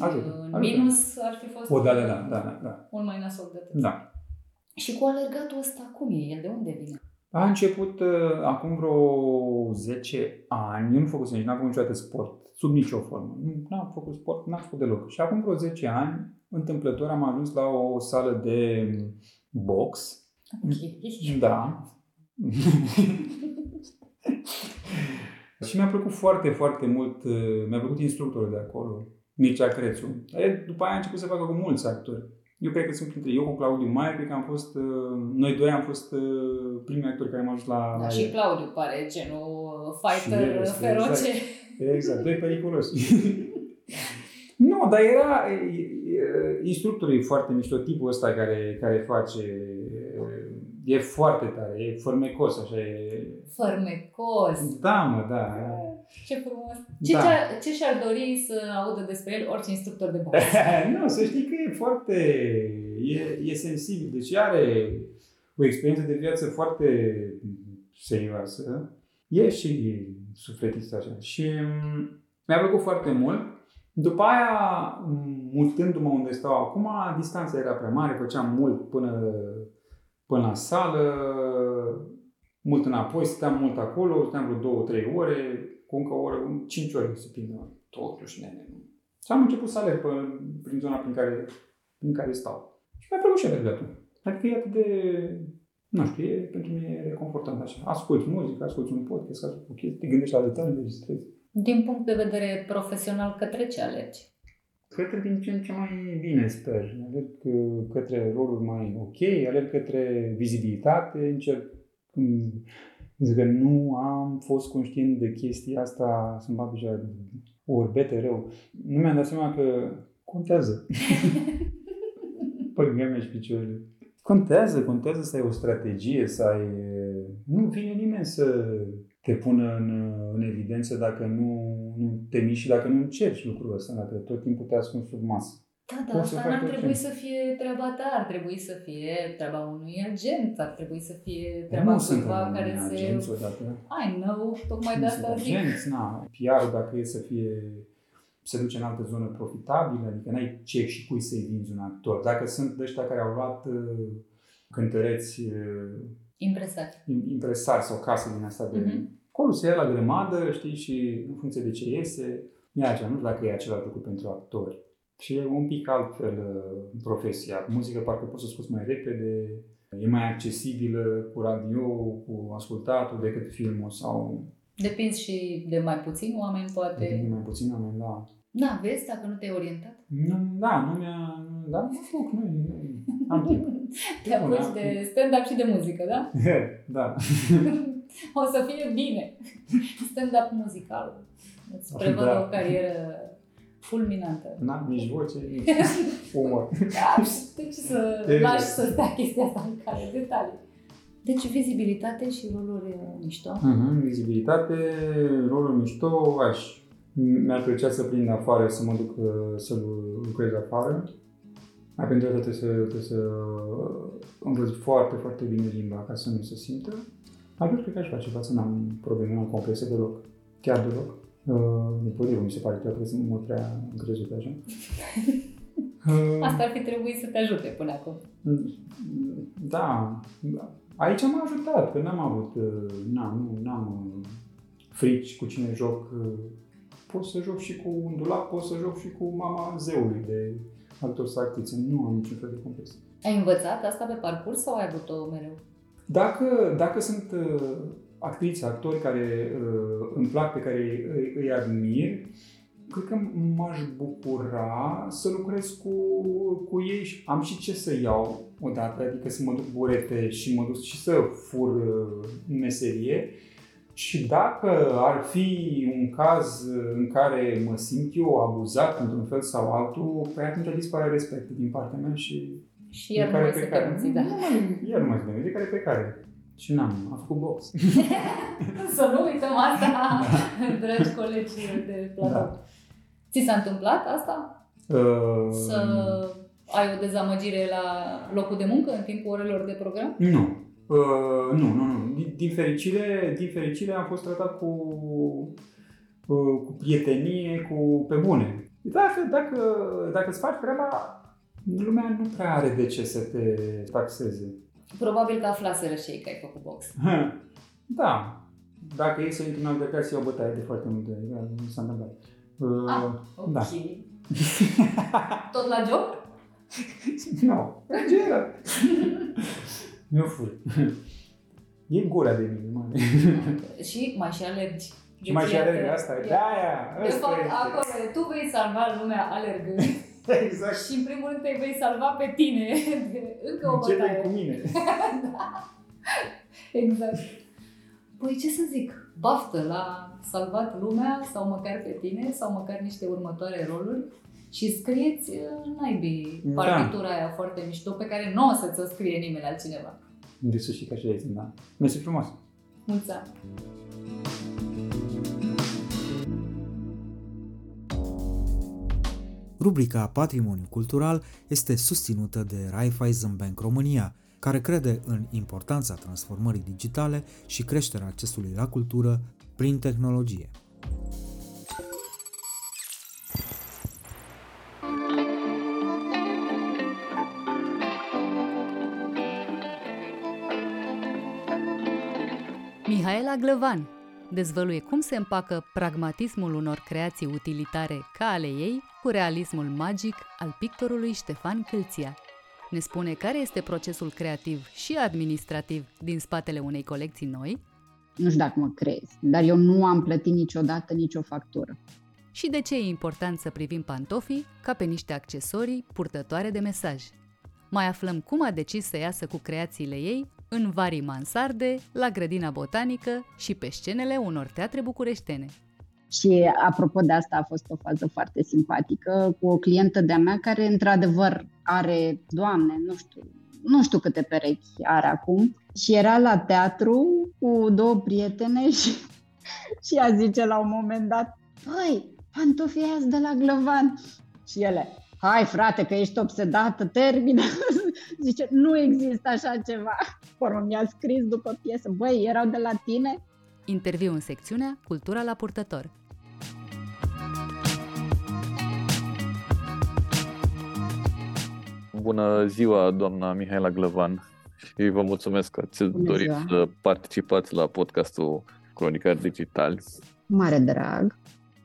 Ajută, în ajută. minus ar fi fost O, da, da, da, da, da. mult mai nasol de atât. da. Și cu alergatul ăsta, cum e? El de unde vine? A început uh, acum vreo 10 ani, eu nu făcusem nici, n-am făcut niciodată sport, sub nicio formă. Nu n-am făcut sport, n-am făcut deloc. Și acum vreo 10 ani, întâmplător, am ajuns la o sală de box. Ok. Da. și mi-a plăcut foarte, foarte mult, uh, mi-a plăcut instructorul de acolo, Mircea Crețu. E, după aia a început să facă cu mulți actori. Eu cred că sunt printre eu cu Claudiu Mai, cred că am fost, uh, noi doi am fost uh, primii actori care am ajuns la, Da, la și el. Claudiu pare genul fighter Și este, feroce. Exact, doi periculoși. [LAUGHS] nu, dar era, e, e, instructorul e foarte mișto, tipul ăsta care, care face, e foarte tare, e formecos, așa e... Fărmecos. Da, mă, da. Ce frumos. Ce, Da. ce, ce și-ar dori să audă despre el orice instructor de box? [LAUGHS] nu, să știi că e foarte, e, e sensibil, deci are o experiență de viață foarte serioasă. E și sufletist așa. Și mm, mi-a plăcut foarte mult. După aia, m, mutându-mă unde stau acum, distanța era prea mare, făceam mult până, până la sală, mult înapoi, stăteam mult acolo, stăteam vreo două, trei ore, cu încă o oră, cinci ore se prindă totuși, nene. Și am început să alerg pe, prin zona prin care, prin care stau. Și mi-a plăcut și alergatul. Adică e atât de, nu știu, e, pentru mine e reconfortant așa. Asculți muzică, asculți un podcast, asculți o chestie, te gândești la detalii, te distrezi. Din punct de vedere profesional, către ce alergi? Către din ce în ce mai bine, sper. Alerg uh, către roluri mai ok, alerg către vizibilitate, încerc mm, zic că nu am fost conștient de chestia asta, să-mi bag deja orbete rău. Nu mi-am dat seama că contează. [LAUGHS] Păi, mi și picioarele. Contează, contează să ai o strategie, să ai... Nu vine nimeni să te pună în, în evidență dacă nu, nu te miști și dacă nu încerci lucrul ăsta, dacă tot timpul te ascunzi sub masă. Da, dar Poți să asta faci n-ar orice. trebui să fie treaba ta, ar trebui să fie treaba unui agent, ar trebui să fie treaba nu sunt cuiva care se... agenți odată. I know, tocmai de Nu asta sunt zic. agenți, na. PR dacă e să fie se duce în altă zonă profitabilă, adică n-ai ce și cui să-i vinzi un actor. Dacă sunt de ăștia care au luat uh, cântăreți uh, Impresat. im- impresari sau case din asta de... Mhm. Acolo se ia la grămadă, știi, și în funcție de ce iese, e așa, nu știu dacă e același lucru pentru actori. Și e un pic altfel uh, profesia. Muzică parcă poți să scoți mai repede, e mai accesibilă cu radio, cu ascultatul decât filmul sau Depinzi și de mai puțini oameni, de poate. mai puțin oameni, da. Da, vezi, dacă nu te-ai orientat. Nu, da, nu mi-a... Da, mă apuc, nu, nu, am timp. [LAUGHS] Te apuci da. de stand-up și de muzică, da? [LAUGHS] da. [LAUGHS] o să fie bine. Stand-up muzical. Îți prevăd Da. o carieră fulminantă. N-am nici [LAUGHS] voce, nici umor. Da, de ce să [LAUGHS] Exact. lași să stea chestia asta în care detalii? Deci vizibilitate și roluri uh, mișto. Mhm, vizibilitate, rolul mișto, aș Mi-ar plăcea să prind afară, să mă duc uh, să lucrez afară. Mai pentru că trebuie să, trebuie să învăț foarte, foarte bine limba ca să nu se simtă. Altfel, cred că aș face față, n-am probleme, n-am complexe deloc. Chiar deloc. Uh, din potrivă, mi se pare că trebuie să mult prea încrezut așa. Uh, [LAUGHS] Asta ar fi trebuit să te ajute până acum. Da, da. Aici m-a ajutat, că n-am avut, uh, n-am, nu, n-am uh, frici cu cine joc. uh, Pot să joc și cu un dulap, pot să joc și cu mama zeului de actor sau actriță. Nu am niciun fel de complex. Ai învățat asta pe parcurs sau ai avut-o mereu? Dacă, dacă sunt uh, actriți, actori care uh, îmi plac, pe care îi, îi admir, cred că m-aș bucura să lucrez cu, cu ei și am și ce să iau odată, adică să mă duc burete și mă duc și să fur uh, meserie. Și dacă ar fi un caz în care mă simt eu abuzat într-un fel sau altul, pe atunci dispare respectul din partea mea și Și iar nu fiecare mai să te care- mulți, da. Nu mai, iar nu mai spune, fiecare pe care. Și n-am, am făcut box. [LAUGHS] Să nu uităm asta, [LAUGHS] dragi colegi de platou. Da. Ți s-a întâmplat asta? Uh, Să ai o dezamăgire la locul de muncă în timpul orelor de program? Nu. Uh, nu, nu, nu. Din, din, fericire, din fericire am fost tratat cu, uh, cu prietenie, cu pe bune. Dacă, dacă, dacă îți faci treaba, lumea nu prea are de ce să te taxeze. Probabil că aflaseră și ei că ai făcut box. Da. Dacă e să intru în altercație, o bătaie de foarte multe. Da, nu s-a întâmplat. Uh, Ah, ok. Da. [LAUGHS] [LAUGHS] Tot la joc? Nu, în general. Eu fur. E gura de mine, mare. și mai și alergi. Și mai și Deci, are iată, asta, e- de aia, De ăsta fapt, este. acolo e, tu vei salva lumea alergând [LAUGHS] Exact. și în primul rând te vei salva pe tine [LAUGHS] de încă o Începem bătaie. cu mine. [LAUGHS] Exact. Păi ce să zic, baftă la salvat lumea sau măcar pe tine sau măcar niște următoare roluri și scrieți uh, naibii Da. partitura aia foarte mișto pe care nu o să ți-o scrie nimeni altcineva. De sus și ca și aici, da. Mersi frumos. Mulți Rubrica Patrimoniu Cultural este susținută de Raiffeisen Bank România, care crede în importanța transformării digitale și creșterea accesului la cultură prin tehnologie. Mihaela Glăvan dezvăluie cum se împacă pragmatismul unor creații utilitare ca ale ei cu realismul magic al pictorului Ștefan Câlția. Ne spune care este procesul creativ și administrativ din spatele unei colecții noi Nu știu dacă mă crezi, dar eu nu am plătit niciodată nicio factură. și de ce e important să privim pantofii ca pe niște accesorii purtătoare de mesaj. Mai aflăm cum a decis să iasă cu creațiile ei în varii mansarde, la grădina botanică și pe scenele unor teatre bucureștene. Și apropo de asta a fost o fază foarte simpatică cu o clientă de-a mea care într-adevăr are, doamne, nu știu, nu știu câte perechi are acum și era la teatru cu două prietene [LAUGHS] și, și ea zice la un moment dat, păi, pantofii aia de la Glăvan. Și ele, hai frate că ești obsedată, termină. [LAUGHS] Zice, nu există așa ceva. Urmă mi-a scris după piesă, băi, erau de la tine? Interviu în secțiunea Cultura la purtător. Bună ziua, doamna Mihaela Glăvan și vă mulțumesc că ați Bună dorit ziua. să participați la podcastul Cronicar Digital. Mare drag.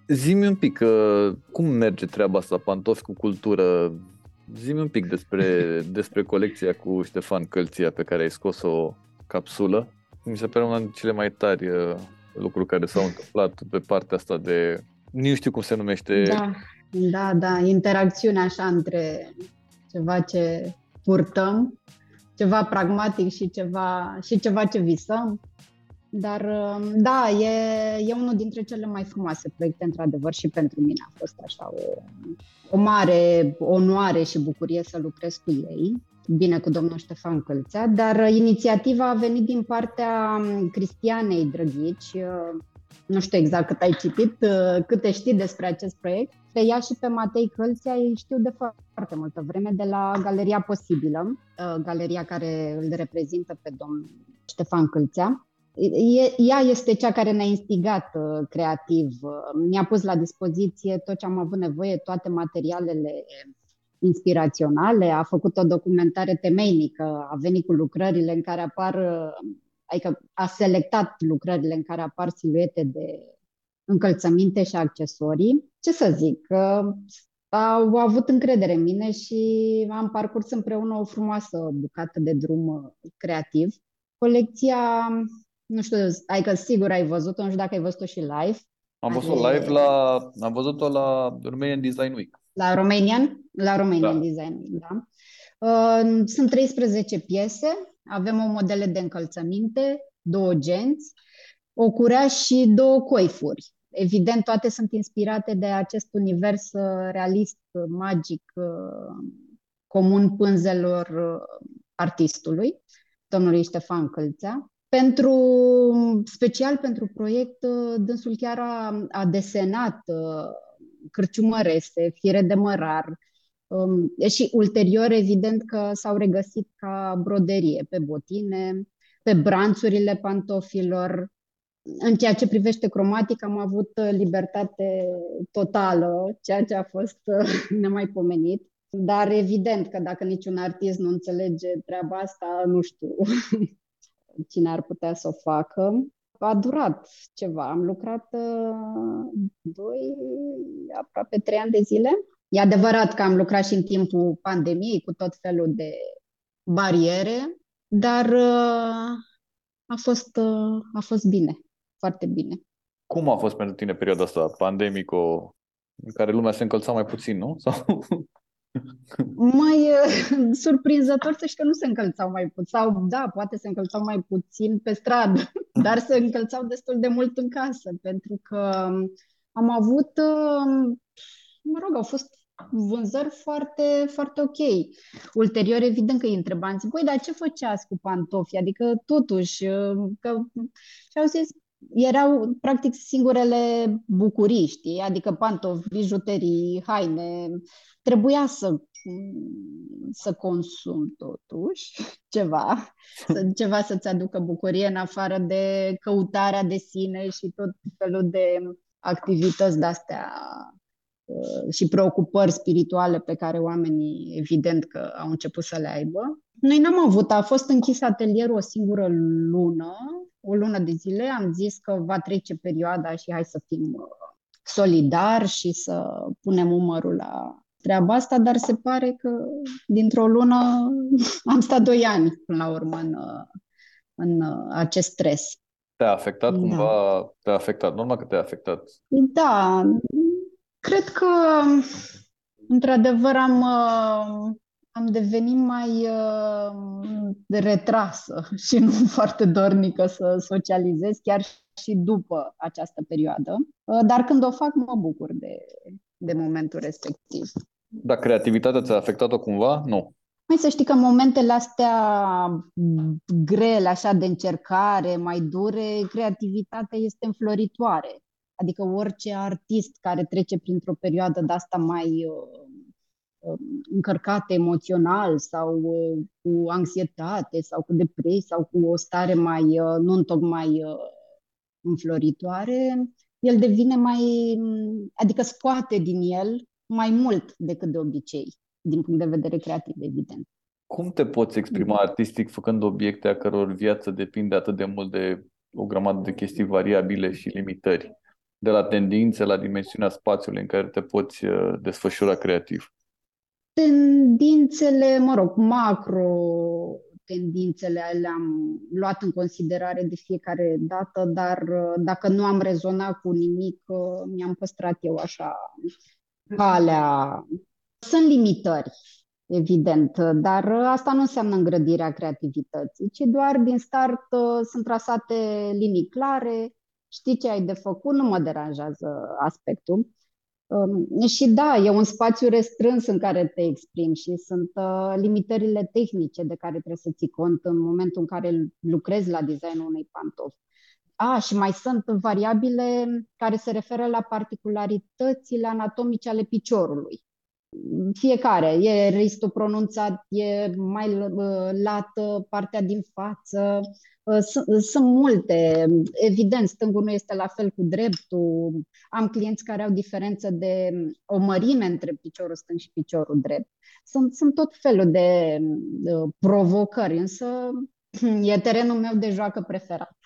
Zi-mi un pic, uh, cum merge treaba asta, pantofi cu cultură? Zi-mi un pic despre, [LAUGHS] despre colecția cu Ștefan Călția pe care ai scos o capsulă. Mi se pare una dintre cele mai tari uh, lucruri care s-au întâmplat pe partea asta de... Nu știu cum se numește. Da, da, da, interacțiunea așa între ceva ce purtăm, ceva pragmatic și ceva, și ceva ce visăm. Dar da, e, e unul dintre cele mai frumoase proiecte, într-adevăr, și pentru mine a fost așa o, o mare onoare și bucurie să lucrez cu ei, bine cu domnul Ștefan Călțea, dar inițiativa a venit din partea Cristianei Drăghici, nu știu exact cât ai citit, uh, câte știi despre acest proiect. Pe ea și pe Matei Călția îi știu de foarte multă vreme de la Galeria Posibilă, uh, galeria care îl reprezintă pe domnul Ștefan Călțea. Ea este cea care ne-a instigat uh, creativ, mi-a pus la dispoziție tot ce am avut nevoie, toate materialele inspiraționale, a făcut o documentare temeinică, a venit cu lucrările în care apar adică a selectat lucrările în care apar siluete de încălțăminte și accesorii. Ce să zic, au avut încredere în mine și am parcurs împreună o frumoasă bucată de drum creativ. Colecția, nu știu, adică sigur ai văzut-o, nu știu dacă ai văzut-o și live. Am văzut-o live la, am văzut-o la Romanian Design Week. La Romanian? La Romanian da. Design Week, da. Uh, sunt 13 piese, avem o modele de încălțăminte, două genți, o curea și două coifuri. Evident, toate sunt inspirate de acest univers uh, realist, uh, magic, comun pânzelor artistului, domnului Ștefan Călțea. Pentru, special pentru proiect, dânsul chiar a, a desenat cârciumărese, fire de mărar, Um, și ulterior, evident că s-au regăsit ca broderie pe botine, pe branțurile pantofilor. În ceea ce privește cromatic, am avut libertate totală, ceea ce a fost [LAUGHS] nemaipomenit. Dar evident că dacă niciun artist nu înțelege treaba asta, nu știu [LAUGHS] cine ar putea să o facă. A durat ceva. Am lucrat uh, doi, aproape trei ani de zile E adevărat că am lucrat și în timpul pandemiei cu tot felul de bariere, dar uh, a fost, uh, a fost bine, foarte bine. Cum a fost pentru tine perioada asta pandemică în care lumea se încălța mai puțin, nu? Sau... [LAUGHS] Mai uh, surprinzător să știi că nu se încălțau mai puțin. Sau, da, poate se încălțau mai puțin pe stradă, [LAUGHS] dar se încălțau destul de mult în casă, pentru că am avut, mă rog, au fost vânzări foarte, foarte ok. Ulterior, evident că îi întrebam, zic, băi, dar ce făceați cu pantofi? Adică, totuși, uh, că... și au zis, erau practic singurele bucurii, știi? Adică pantofi, bijuterii, haine, trebuia să să consum totuși ceva, [LAUGHS] să, ceva să-ți aducă bucurie în afară de căutarea de sine și tot felul de activități de-astea Uh, și preocupări spirituale pe care oamenii evident că au început să le aibă. Noi n-am avut, a fost închis atelierul o singură lună, o lună de zile, am zis că va trece perioada și hai să fim uh, solidari și să punem umărul la treaba asta, dar se pare că dintr-o lună [LAUGHS] am stat doi ani până la urmă în, uh, în acest stres. Te-a afectat da. cumva? Te-a afectat? Normal că te-a afectat. Da, Cred că, într-adevăr, am, uh, am devenit mai uh, retrasă [LAUGHS] și nu foarte dornică să socializez, chiar și după această perioadă. Uh, dar când o fac, mă bucur de, de momentul respectiv. Dar creativitatea ți-a afectat-o cumva? Nu. Mai să știi că în momentele astea grele, așa de încercare, mai dure, creativitatea este înfloritoare. Adică orice artist care trece printr-o perioadă de asta mai uh, uh, încărcată emoțional sau uh, cu anxietate sau cu depresie sau cu o stare mai uh, nu tocmai uh, înfloritoare, el devine mai, adică scoate din el mai mult decât de obicei, din punct de vedere creativ, evident. Cum te poți exprima artistic făcând obiecte a căror viață depinde atât de mult de o grămadă de chestii variabile și limitări? De la tendințe la dimensiunea spațiului în care te poți uh, desfășura creativ? Tendințele, mă rog, macro tendințele le-am luat în considerare de fiecare dată, dar uh, dacă nu am rezonat cu nimic, uh, mi-am păstrat eu așa calea. Sunt limitări, evident, dar asta nu înseamnă îngrădirea creativității, ci doar din start sunt trasate linii clare, știi ce ai de făcut, nu mă deranjează aspectul. Um, și da, e un spațiu restrâns în care te exprimi și sunt uh, limitările tehnice de care trebuie să ții cont în momentul în care lucrezi la designul unei pantofi. a, și mai sunt variabile care se referă la particularitățile anatomice ale piciorului. Fiecare, e ristul pronunțat, e mai lată partea din față, sunt, sunt multe. Evident, stângul nu este la fel cu dreptul. Am clienți care au diferență de o mărime între piciorul stâng și piciorul drept. Sunt, sunt tot felul de, de provocări, însă [CLEARS THROAT] e terenul meu de joacă preferat.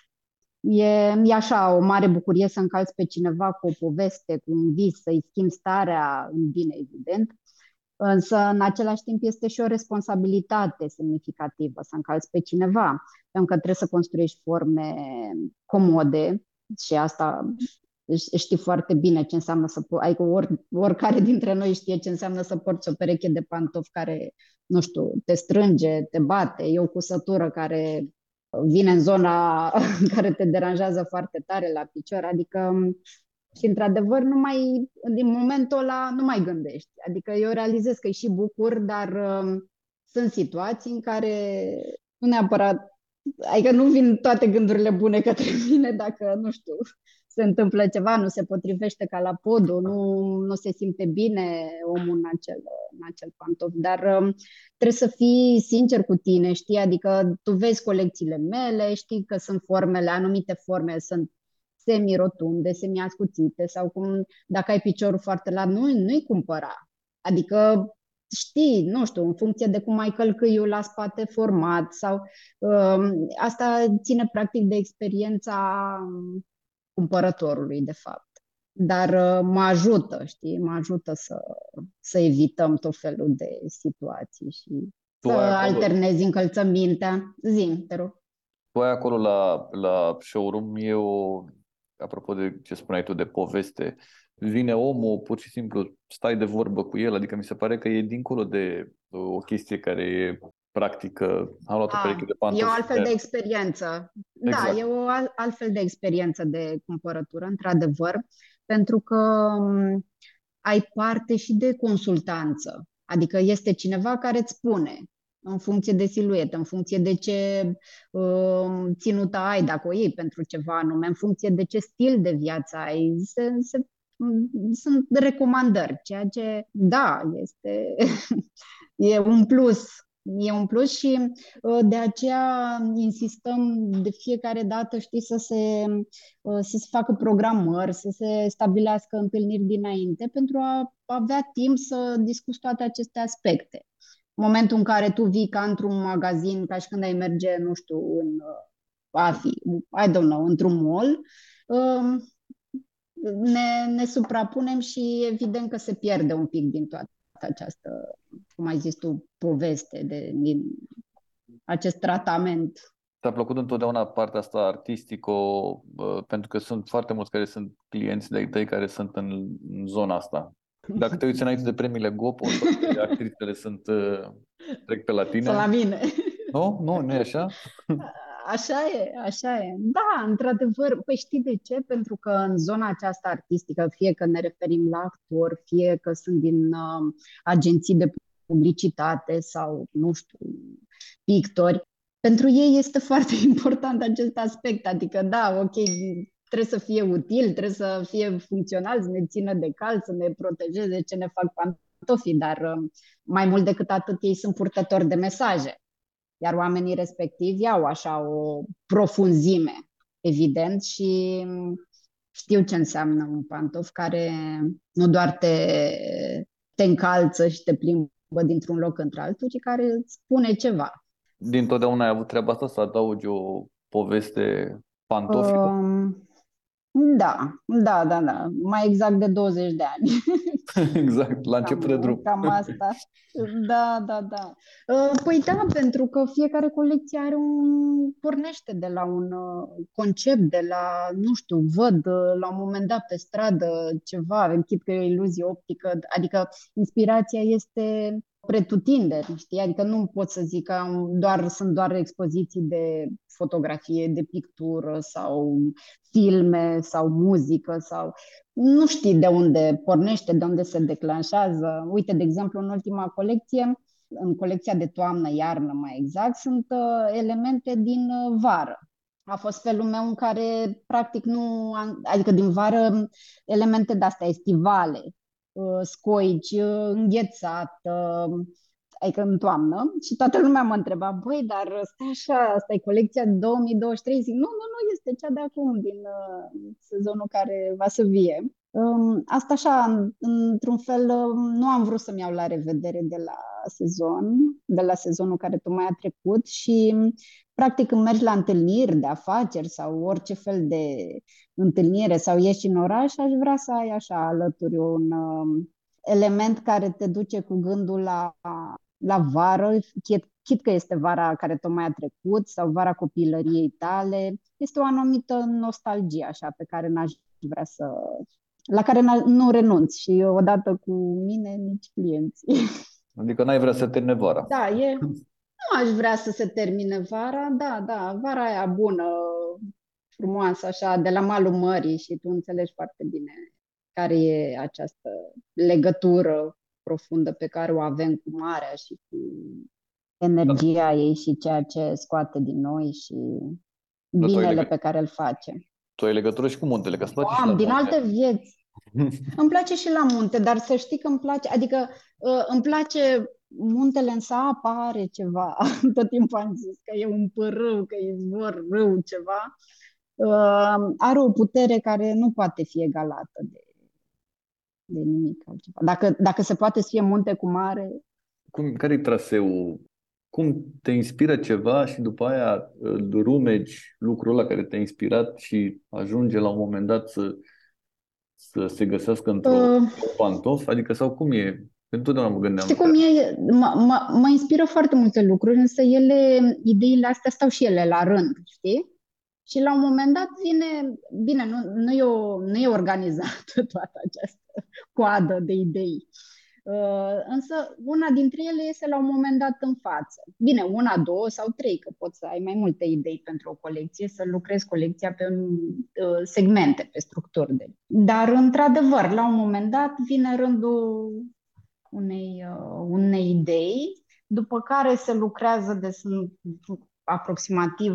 E, e așa o mare bucurie să încalți pe cineva cu o poveste, cu un vis, să-i schimbi starea în bine, evident. Însă, în același timp, este și o responsabilitate semnificativă să încalți pe cineva, pentru că trebuie să construiești forme comode și asta știi foarte bine ce înseamnă să poți, adică or, oricare dintre noi știe ce înseamnă să porți o pereche de pantofi care, nu știu, te strânge, te bate, e o cusătură care vine în zona [LAUGHS] care te deranjează foarte tare la picior, adică și într-adevăr nu mai, din momentul ăla nu mai gândești. Adică eu realizez că e și bucur, dar uh, sunt situații în care nu neapărat, adică nu vin toate gândurile bune către [LAUGHS] mine dacă, nu știu, se întâmplă ceva, nu se potrivește ca la podul, nu, nu se simte bine omul în acel, în acel pantof. Dar um, trebuie să fii sincer cu tine, știi? Adică tu vezi colecțiile mele, știi că sunt formele, anumite forme sunt semi-rotunde, semi-ascuțite sau cum, dacă ai piciorul foarte lat, nu, nu-i cumpăra. Adică știi, nu știu, în funcție de cum ai călcâiul la spate format sau um, asta ține practic de experiența cumpărătorului, de fapt. Dar uh, mă ajută, știi, mă ajută să, să evităm tot felul de situații și tu să alternezi încălțămintea. Zi, te rog. Tu ai acolo la, la showroom, e o, apropo de ce spuneai tu de poveste, vine omul, pur și simplu stai de vorbă cu el, adică mi se pare că e dincolo de o chestie care e practică, am luat o ah, pereche de pantofi. E o altfel de experiență. Da, exact. Da, e o al- altfel de experiență de cumpărătură, într-adevăr, pentru că um, ai parte și de consultanță. Adică este cineva care îți spune în funcție de siluetă, în funcție de ce uh, ținută ai, dacă o iei pentru ceva anume, în funcție de ce stil de viață ai. Se, se, sunt recomandări, ceea ce, da, este [LAUGHS] e un plus E un plus și uh, de aceea insistăm de fiecare dată, știi, să se, uh, să se facă programări, să se stabilească întâlniri dinainte pentru a avea timp să discuți toate aceste aspecte. În momentul în care tu vii ca într-un magazin, ca și când ai merge, nu știu, în uh, a fi, I don't know, într-un mall, um, ne, ne suprapunem și evident că se pierde un pic din toate această, cum ai zis tu, poveste, de, din acest tratament. Ți-a plăcut întotdeauna partea asta artistică, pentru că sunt foarte mulți care sunt clienți de-ai tăi care sunt în, în zona asta. Dacă te uiți înainte de premiile GOPO, toate actrițele sunt, uh, trec pe la tine. Sau la mine. Nu? Nu, nu e așa? Așa e, așa e. Da, într-adevăr, păi știi de ce? Pentru că în zona aceasta artistică, fie că ne referim la actori, fie că sunt din uh, agenții de publicitate sau, nu știu, pictori, pentru ei este [LAUGHS] foarte important acest aspect. Adică, da, ok, trebuie să fie util, trebuie să fie funcțional, să ne țină de cal, să ne protejeze ce ne fac pantofii, dar uh, mai mult decât atât ei sunt purtători de mesaje iar oamenii respectivi au așa o profunzime, evident, și știu ce înseamnă un pantof care nu doar te, te încalță și te plimbă dintr-un loc într-altul, ci care îți spune ceva. Din totdeauna ai avut treaba asta să adaugi o poveste pantofică? Um, da, da, da, da. Mai exact de 20 de ani. [LAUGHS] exact, la început de drum. Cam asta. Da, da, da. Uh, păi da, pentru că fiecare colecție are un... pornește de la un uh, concept, de la, nu știu, văd uh, la un moment dat pe stradă ceva, închid că e o iluzie optică, adică inspirația este pretutinderi, știi? Adică nu pot să zic că doar, sunt doar expoziții de fotografie, de pictură sau filme sau muzică sau nu știi de unde pornește, de unde se declanșează. Uite, de exemplu, în ultima colecție, în colecția de toamnă-iarnă mai exact, sunt uh, elemente din uh, vară. A fost felul meu în care, practic, nu am, adică din vară, elemente de-astea estivale, uh, scoici, uh, înghețat, uh, adică în toamnă, și toată lumea mă întreba, băi, dar stai așa, asta e colecția 2023? Zic, nu, nu, nu, este cea de acum, din uh, sezonul care va să vie. Um, asta așa, într-un fel, um, nu am vrut să-mi iau la revedere de la sezon, de la sezonul care tocmai a trecut și practic când mergi la întâlniri de afaceri sau orice fel de întâlnire sau ieși în oraș, aș vrea să ai așa alături un um, element care te duce cu gândul la, la vară, chit, chit că este vara care tocmai a trecut sau vara copilăriei tale. Este o anumită nostalgie așa pe care n-aș vrea să la care nu renunț și odată cu mine nici clienții. [LAUGHS] Adică n-ai vrea să termine vara. Da, e, nu aș vrea să se termine vara, da, da, vara aia bună, frumoasă, așa, de la malul mării și tu înțelegi foarte bine care e această legătură profundă pe care o avem cu marea și cu energia da. ei și ceea ce scoate din noi și binele pe care îl face. Tu ai legătură și cu muntele, că place Am, din munte. alte vieți. [LAUGHS] îmi place și la munte, dar să știi că îmi place, adică uh, îmi place muntele în sapă are ceva. [LAUGHS] Tot timpul am zis că e un părâu, că e izvor râu, ceva. Uh, are o putere care nu poate fi egalată de, de nimic altceva. Dacă, dacă se poate să fie munte cu mare... Cum, care e traseul? Cum te inspiră ceva și după aia îl rumegi lucrul ăla care te-a inspirat și ajunge la un moment dat să, să se găsească într-o uh, pantof? Adică sau cum e? Întotdeauna mă gândeam. Știi cum e? Mă, mă, mă inspiră foarte multe lucruri, însă ele, ideile astea stau și ele la rând, știi? Și la un moment dat vine, bine, nu, nu, e, o, nu e organizată [LAUGHS] toată această coadă de idei. Uh, însă una dintre ele este la un moment dat în față. Bine, una, două sau trei, că poți să ai mai multe idei pentru o colecție, să lucrezi colecția pe uh, segmente, pe structuri. De. Dar, într-adevăr, la un moment dat vine rândul unei, uh, unei idei, după care se lucrează de sunt aproximativ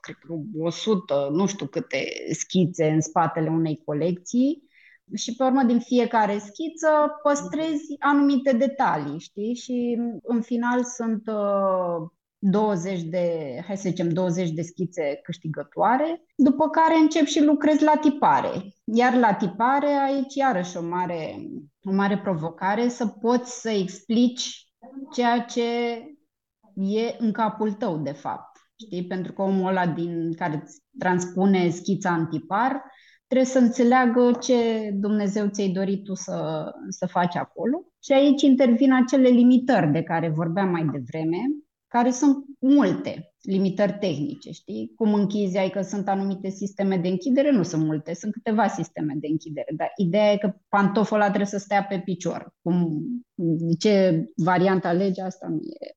cred că 100, nu știu câte schițe în spatele unei colecții și pe urmă din fiecare schiță păstrezi anumite detalii, știi? Și în final sunt 20 de, hai să zicem, 20 de schițe câștigătoare, după care încep și lucrez la tipare. Iar la tipare aici iarăși o mare, o mare provocare să poți să explici ceea ce e în capul tău, de fapt. Știi? Pentru că omul ăla din care îți transpune schița în tipar trebuie să înțeleagă ce Dumnezeu ți-ai dorit tu să, să faci acolo. Și aici intervin acele limitări de care vorbeam mai devreme, care sunt multe limitări tehnice, știi? Cum închizi, ai că sunt anumite sisteme de închidere, nu sunt multe, sunt câteva sisteme de închidere, dar ideea e că pantoful ăla trebuie să stea pe picior. Cum, ce variantă alege, asta nu e,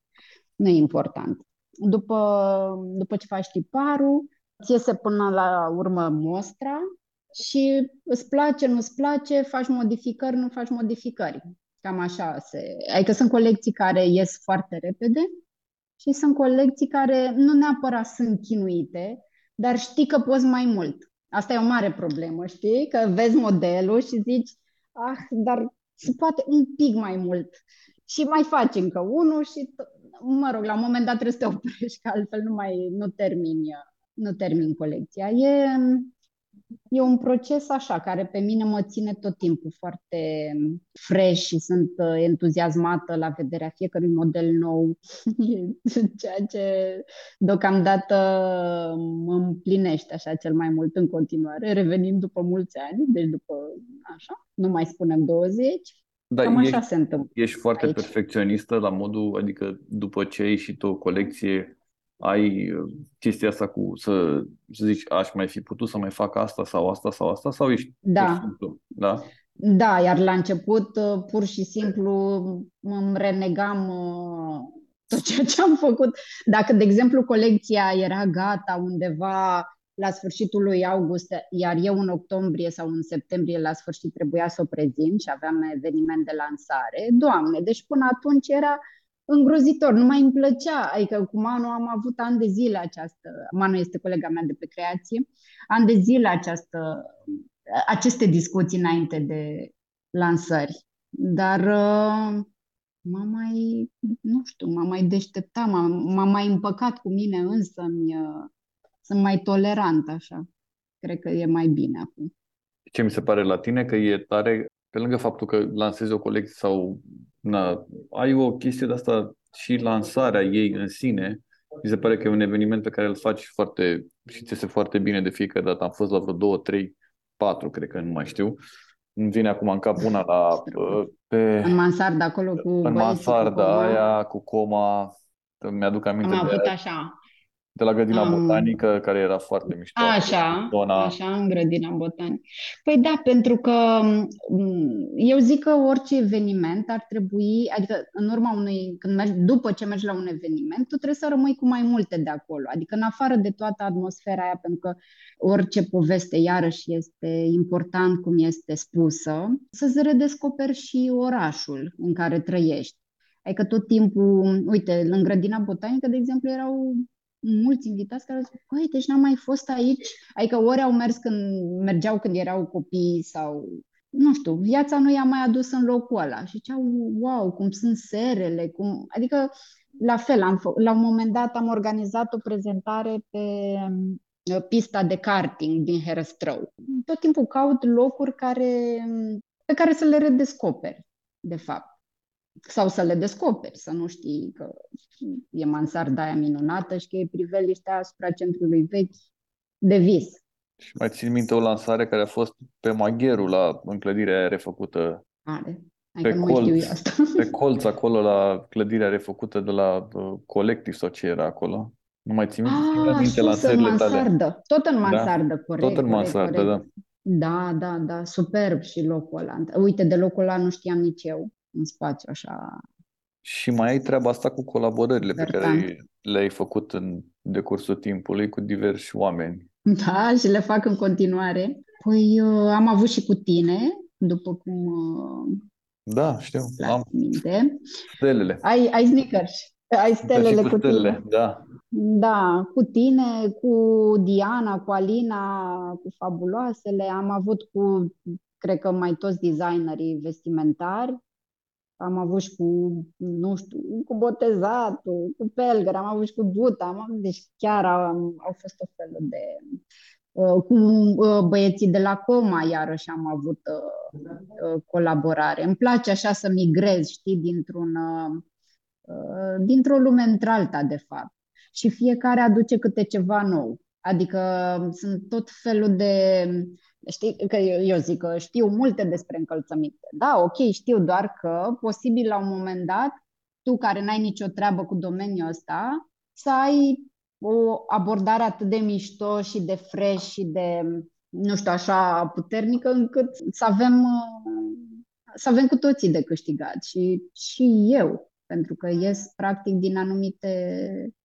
nu e important. După, după ce faci tiparul, ți iese până la urmă mostra și îți place, nu-ți place, faci modificări, nu faci modificări. Cam așa se... Adică sunt colecții care ies foarte repede și sunt colecții care nu neapărat sunt chinuite, dar știi că poți mai mult. Asta e o mare problemă, știi? Că vezi modelul și zici, ah, dar se poate un pic mai mult. Și mai faci încă unul și, mă rog, la un moment dat trebuie să te oprești, că altfel nu mai nu termini, nu termin colecția. E, e un proces așa, care pe mine mă ține tot timpul foarte fresh și sunt uh, entuziasmată la vederea fiecărui model nou, [LAUGHS] ceea ce deocamdată mă împlinește așa cel mai mult în continuare, revenind după mulți ani, deci după așa, nu mai spunem 20, da, Cam așa ești, se întâmplă. Ești foarte aici. perfecționistă la modul, adică după ce ai ieșit o colecție, ai uh, chestia asta cu să, să zici, aș mai fi putut să mai fac asta sau asta sau asta sau ești da. simplu, da? Da, iar la început uh, pur și simplu îmi renegam uh, tot ceea ce am făcut. Dacă, de exemplu, colecția era gata undeva la sfârșitul lui august, iar eu în octombrie sau în septembrie la sfârșit trebuia să o prezint și aveam eveniment de lansare. Doamne, deci până atunci era îngrozitor, nu mai îmi plăcea. Adică cu Manu am avut ani de zile această, Manu este colega mea de pe creație, ani de zile această, aceste discuții înainte de lansări. Dar uh, m-a mai, nu știu, m-a mai deșteptat, m-a, m-a mai împăcat cu mine însă, uh, sunt mai tolerant așa. Cred că e mai bine acum. Ce mi se pare la tine că e tare, pe lângă faptul că lansezi o colecție sau na, ai o chestie de asta și lansarea ei în sine, mi se pare că e un eveniment pe care îl faci foarte și ți se foarte bine de fiecare dată. Am fost la vreo două, trei, patru, cred că nu mai știu. Îmi vine acum în cap una la... Pe, în mansarda acolo cu În mansarda cu aia, cu coma. Mi-aduc aminte Am de avut așa de la grădina um, botanică, care era foarte mișto. Așa, zona... așa, în grădina botanică. Păi da, pentru că eu zic că orice eveniment ar trebui, adică în urma unui, când mergi, după ce mergi la un eveniment, tu trebuie să rămâi cu mai multe de acolo, adică în afară de toată atmosfera aia, pentru că orice poveste, iarăși, este important cum este spusă, să-ți redescoperi și orașul în care trăiești. Adică tot timpul, uite, în grădina botanică, de exemplu, erau mulți invitați care zic, păi, deci n-am mai fost aici. Adică ori au mers când mergeau când erau copii sau nu știu, viața nu i-a mai adus în locul ăla. Și ziceau, wow, cum sunt serele, cum... Adică, la fel, am fă... la un moment dat am organizat o prezentare pe uh, pista de karting din Herăstrău. Tot timpul caut locuri care, pe care să le redescoperi, de fapt sau să le descoperi, să nu știi că e mansarda aia minunată și că e priveliștea asupra centrului vechi de vis. Și mai țin minte o lansare care a fost pe Magheru, la înclădirea aia refăcută. Are. Pe colț, asta. [LAUGHS] pe colț acolo la clădirea refăcută de la uh, Collective sau ce era acolo. Nu mai țin minte, ah, minte lansările tale. Tot în da, mansardă, da? corect. Tot în mansardă, corect. da. Da, da, da, superb și locul ăla. Uite, de locul ăla nu știam nici eu în spațiu așa. Și mai ai treaba asta cu colaborările pe care le-ai făcut în decursul timpului cu diversi oameni. Da, și le fac în continuare. Păi am avut și cu tine, după cum uh, da, știu. Am minte. Stelele. Ai, ai sneakers. Ai stelele da, cu, cu stelele, tine. Da. Da, cu tine, cu Diana, cu Alina, cu Fabuloasele. Am avut cu, cred că mai toți designerii vestimentari am avut și cu, nu știu, cu botezatul, cu pelgăr, am avut și cu buta, am, deci chiar au, au fost o fel de... Uh, cu uh, băieții de la Coma, iarăși am avut uh, colaborare. Îmi place așa să migrez, știi, dintr-un, dintr-o lume într-alta, de fapt. Și fiecare aduce câte ceva nou. Adică sunt tot felul de Știi că eu, eu zic că știu multe despre încălțăminte. Da, ok, știu doar că posibil la un moment dat tu care n-ai nicio treabă cu domeniul ăsta să ai o abordare atât de mișto și de fresh și de, nu știu, așa puternică încât să avem, să avem cu toții de câștigat și, și eu, pentru că ies practic din anumite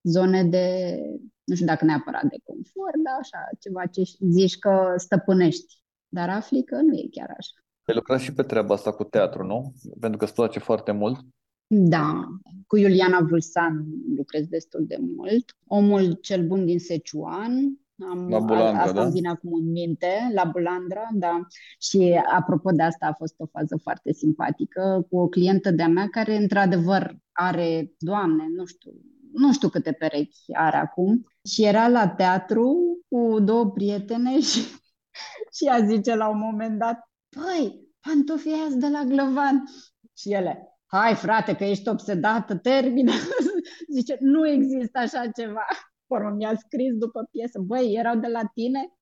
zone de nu știu dacă neapărat de confort, dar așa, ceva ce zici că stăpânești, dar afli că nu e chiar așa. Ai lucrat și pe treaba asta cu teatru, nu? Pentru că îți place foarte mult. Da, cu Iuliana Vulsan lucrez destul de mult. Omul cel bun din Secioan, am, la Bulandra, asta da? îmi vine acum în minte, la Bulandra, da. Și apropo de asta a fost o fază foarte simpatică cu o clientă de-a mea care într-adevăr are, doamne, nu știu, nu știu câte perechi are acum, și era la teatru cu două prietene [LAUGHS] și, și ea zice la un moment dat, păi, pantofii aia de la Glăvan. Și ele, hai frate, că ești obsedată, termină. [LAUGHS] zice, nu există așa ceva. Pormă mi-a scris după piesă, băi, erau de la tine?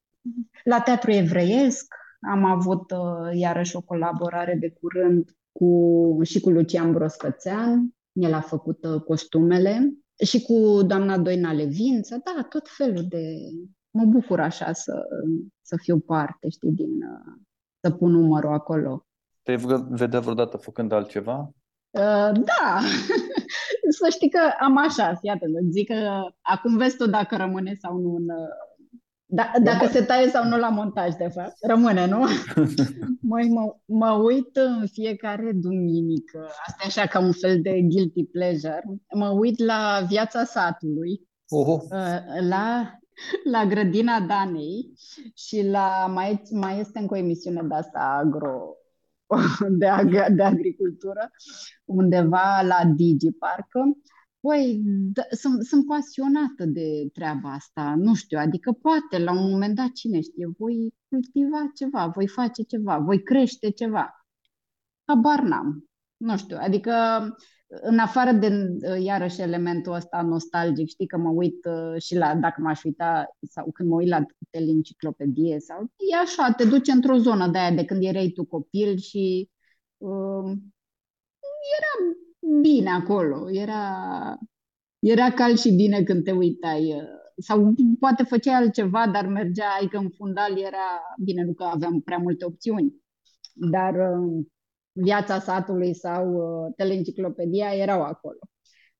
La teatru evreiesc am avut uh, iarăși o colaborare de curând cu, și cu Lucian Broscățean. El a făcut uh, costumele și cu doamna Doina Levință, da, tot felul de... Mă bucur așa să, să fiu parte, știi, din... să pun numărul acolo. Te-ai vedea vreodată făcând altceva? Uh, da, [LAUGHS] să știi că am așa, iată, zic că acum vezi tu dacă rămâne sau nu în, Da, dacă se taie sau nu la montaj, de fapt. Rămâne, nu? [LAUGHS] Măi, mă, mă uit în fiecare duminică, asta e așa ca un fel de guilty pleasure, mă uit la viața satului, Oho. uh, la, la grădina Danei și la, mai, mai este încă o emisiune de asta agro, [LAUGHS] de, ag- de agricultură, undeva la Digi, parcă. Păi, da, sunt, sunt pasionată de treaba asta, nu știu, adică poate la un moment dat, cine știe, voi cultiva ceva, voi face ceva, voi crește ceva. Habar n-am, nu știu, adică în afară de, iarăși, elementul ăsta nostalgic, știi că mă uit uh, și la, dacă m-aș uita, sau când mă uit la teleenciclopedie, sau e așa, te duci într-o zonă de aia de când erai tu copil și uh, era bine acolo, era, era cald și bine când te uitai. uh, Sau poate făceai altceva, dar mergea, adică în fundal era bine, nu că aveam prea multe opțiuni, dar uh, viața satului sau uh, teleenciclopedia erau acolo.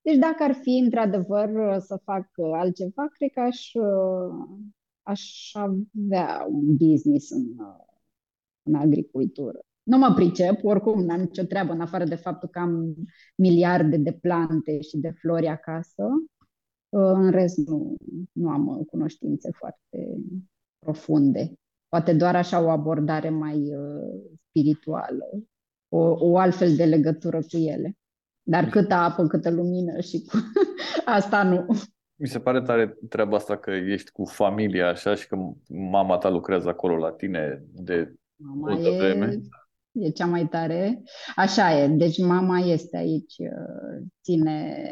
Deci dacă ar fi într-adevăr uh, să fac uh, altceva, cred că aș, uh, aș avea un business în, uh, în agricultură. Nu mă pricep, oricum n-am nicio treabă, în afară de faptul că am miliarde de plante și de flori acasă. Uh, În rest nu, nu am uh, cunoștințe foarte profunde. Poate doar așa o abordare mai uh, spirituală, o, o altfel de legătură cu ele. Dar câtă apă, câtă lumină și cu... [LAUGHS] asta nu. Mi se pare tare treaba asta că ești cu familia așa și că mama ta lucrează acolo la tine de Mama multă e, vreme. e cea mai tare. Așa e, deci mama este aici, uh, ține,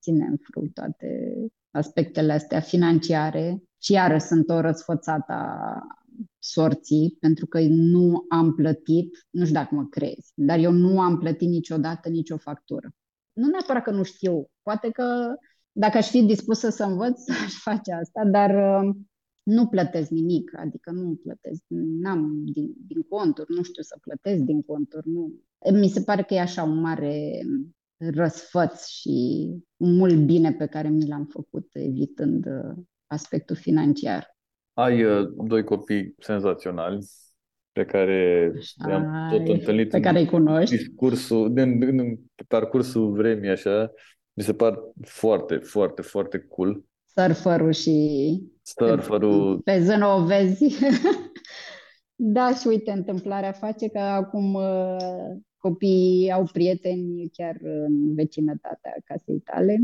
ține în frâu toate aspectele astea financiare și iară sunt o răsfățată a sorții, pentru că nu am plătit, nu știu dacă mă crezi, dar eu nu am plătit niciodată nicio factură. Nu neapărat că nu știu, poate că dacă aș fi dispusă să învăț, [LAUGHS] aș face asta, dar uh, nu plătesc nimic, adică nu plătesc, n-am din, din conturi, nu știu să plătesc din conturi, nu. Mi se pare că e așa un mare răsfăț și un mult bine pe care mi l-am făcut evitând uh, aspectul financiar. Ai uh, doi copii senzaționali pe care i-am tot Ai, întâlnit pe în care îi cunoști. discursul, în, în, în parcursul vremii așa. Mi se par foarte, foarte, foarte cool. Surferul și Surferul, pe zână o vezi. [LAUGHS] Da, și uite, întâmplarea face că acum uh, copiii au prieteni chiar în vecinătatea casei tale,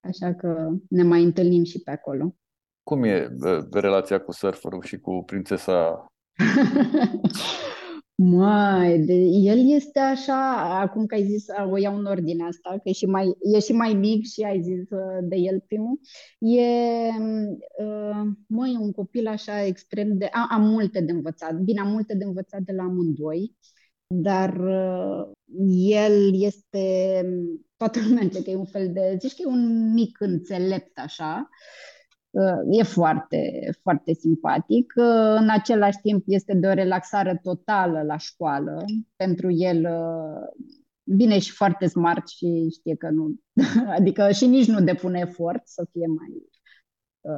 așa că ne mai întâlnim și pe acolo. Cum e uh, relația cu surferul și cu prințesa? [LAUGHS] Mai, de, el este așa, acum că ai zis, o iau în ordine asta, că e și mai, e și mai mic și ai zis uh, de el primul, e, uh, măi, un copil așa extrem de, a, am multe de învățat, bine, am multe de învățat de la amândoi, dar uh, el este, toată lumea înțelege că e un fel de, zici că e un mic înțelept așa, Uh, E foarte, foarte simpatic. Uh, În același timp este de o relaxare totală la școală. Pentru el, uh, bine și foarte smart și știe că nu, [LAUGHS] adică și nici nu depune efort să fie mai,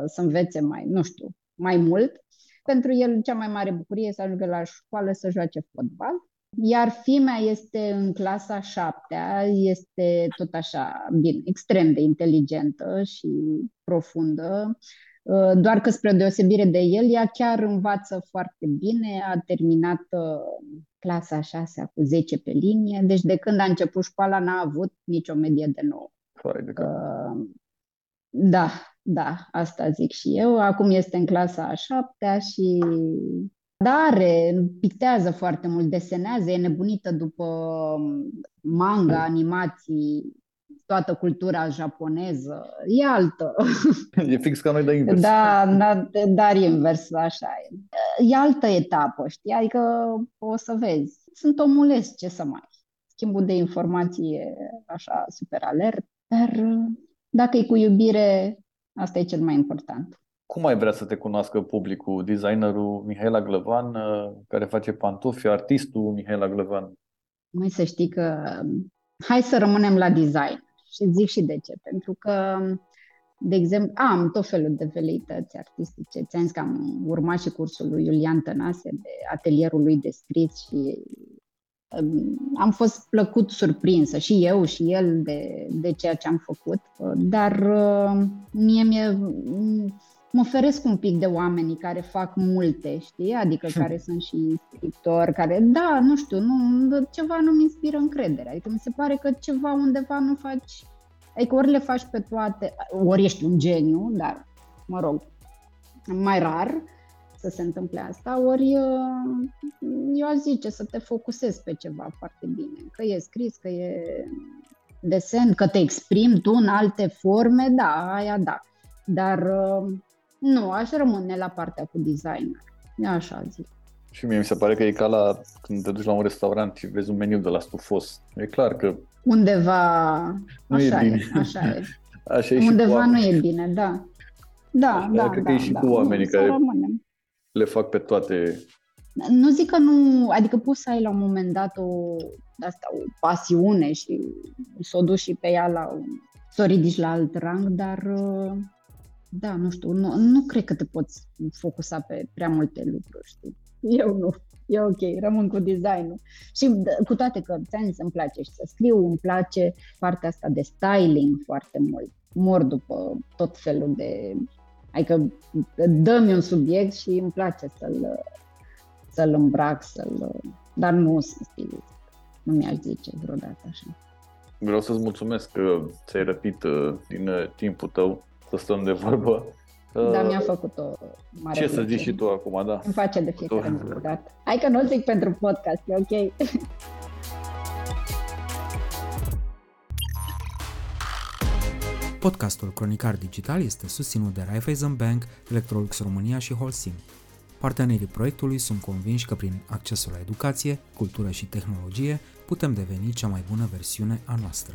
să învețe mai, nu știu, mai mult. Pentru el cea mai mare bucurie e să ajungă la școală să joace fotbal. Iar fimea este în clasa șaptea, este tot așa, bine, extrem de inteligentă și profundă, Uh, doar că spre deosebire de el, ea chiar învață foarte bine, a terminat uh, clasa șasea cu 10 pe linie, deci de când a început școala n-a avut nicio medie de 9. Fai de cap. Uh, Da, da, asta zic și eu. Acum este în clasa a șaptea și da, are, pictează foarte mult, desenează, e nebunită după manga, animații, toată cultura japoneză, e altă. [LAUGHS] E fix ca noi de invers. Da, da, dar invers, așa e. E altă etapă, știi? Adică o să vezi. Sunt omules, ce să mai. Schimbul de informații e așa super alert, dar dacă e cu iubire, asta e cel mai important. Cum ai vrea să te cunoască publicul? Designerul Mihaela Glăvan, uh, care face pantofi, artistul Mihaela Glăvan? Mai să știi că hai să rămânem la design și zic și de ce. Pentru că de exemplu, am tot felul de veleități artistice. Ți-am că am urmat și cursul lui Iulian Tănase de atelierul lui de scris și um, am fost plăcut surprinsă și eu și el de, de ceea ce am făcut, dar uh, mie mi-e, mă oferesc un pic de oamenii care fac multe, știi? Adică [LAUGHS] care sunt și scriptori, care, da, nu știu, nu, ceva nu mi inspiră încredere. Adică mi se pare că ceva undeva nu faci Adică ori le faci pe toate, ori ești un geniu, dar, mă rog, mai rar să se întâmple asta, ori uh, eu aș zice să te focusezi pe ceva foarte bine, că e scris, că e desen, că te exprimi tu în alte forme, da, aia da. Dar uh, nu, aș rămâne la partea cu designer. Eu așa zic. Și mie mi se pare că e ca la când te duci la un restaurant și vezi un meniu de la stufos. E clar că... Undeva... Nu așa e bine. E, așa e. [LAUGHS] Așa e și Undeva cu nu e bine, da. Da, Așa, da, cred da. că e și da. cu oamenii nu, care- Să rămânem. le fac pe toate. Nu zic că nu, adică poți să ai la un moment dat o, asta, o pasiune și să o duci și pe ea la un, să o ridici la alt rang, dar uh, da, nu știu, nu, nu cred că te poți focusa pe prea multe lucruri, știi? Eu nu. E ok, rămân cu designul. Și d- cu toate că ți îmi place și să scriu, îmi place partea asta de styling foarte mult. Mor după tot felul de... Adică dă-mi un subiect și îmi place să-l, să-l îmbrac, să-l... Dar nu sunt stilist. Nu mi-aș zice vreodată așa. Vreau să-ți mulțumesc că ți-ai răpit uh, din uh, timpul tău să stăm de vorbă. Uh, Dar mi-a făcut o mare Ce să plăcere. zici și tu acum, da? Îmi face de fiecare Tu- dată. Hai că nu o zic pentru podcast, e ok. [LAUGHS] Podcastul Cronicar Digital este susținut de Raiffeisen Bank, Electrolux România și Holcim. Partenerii proiectului sunt convinși că prin accesul la educație, cultură și tehnologie putem deveni cea mai bună versiune a noastră.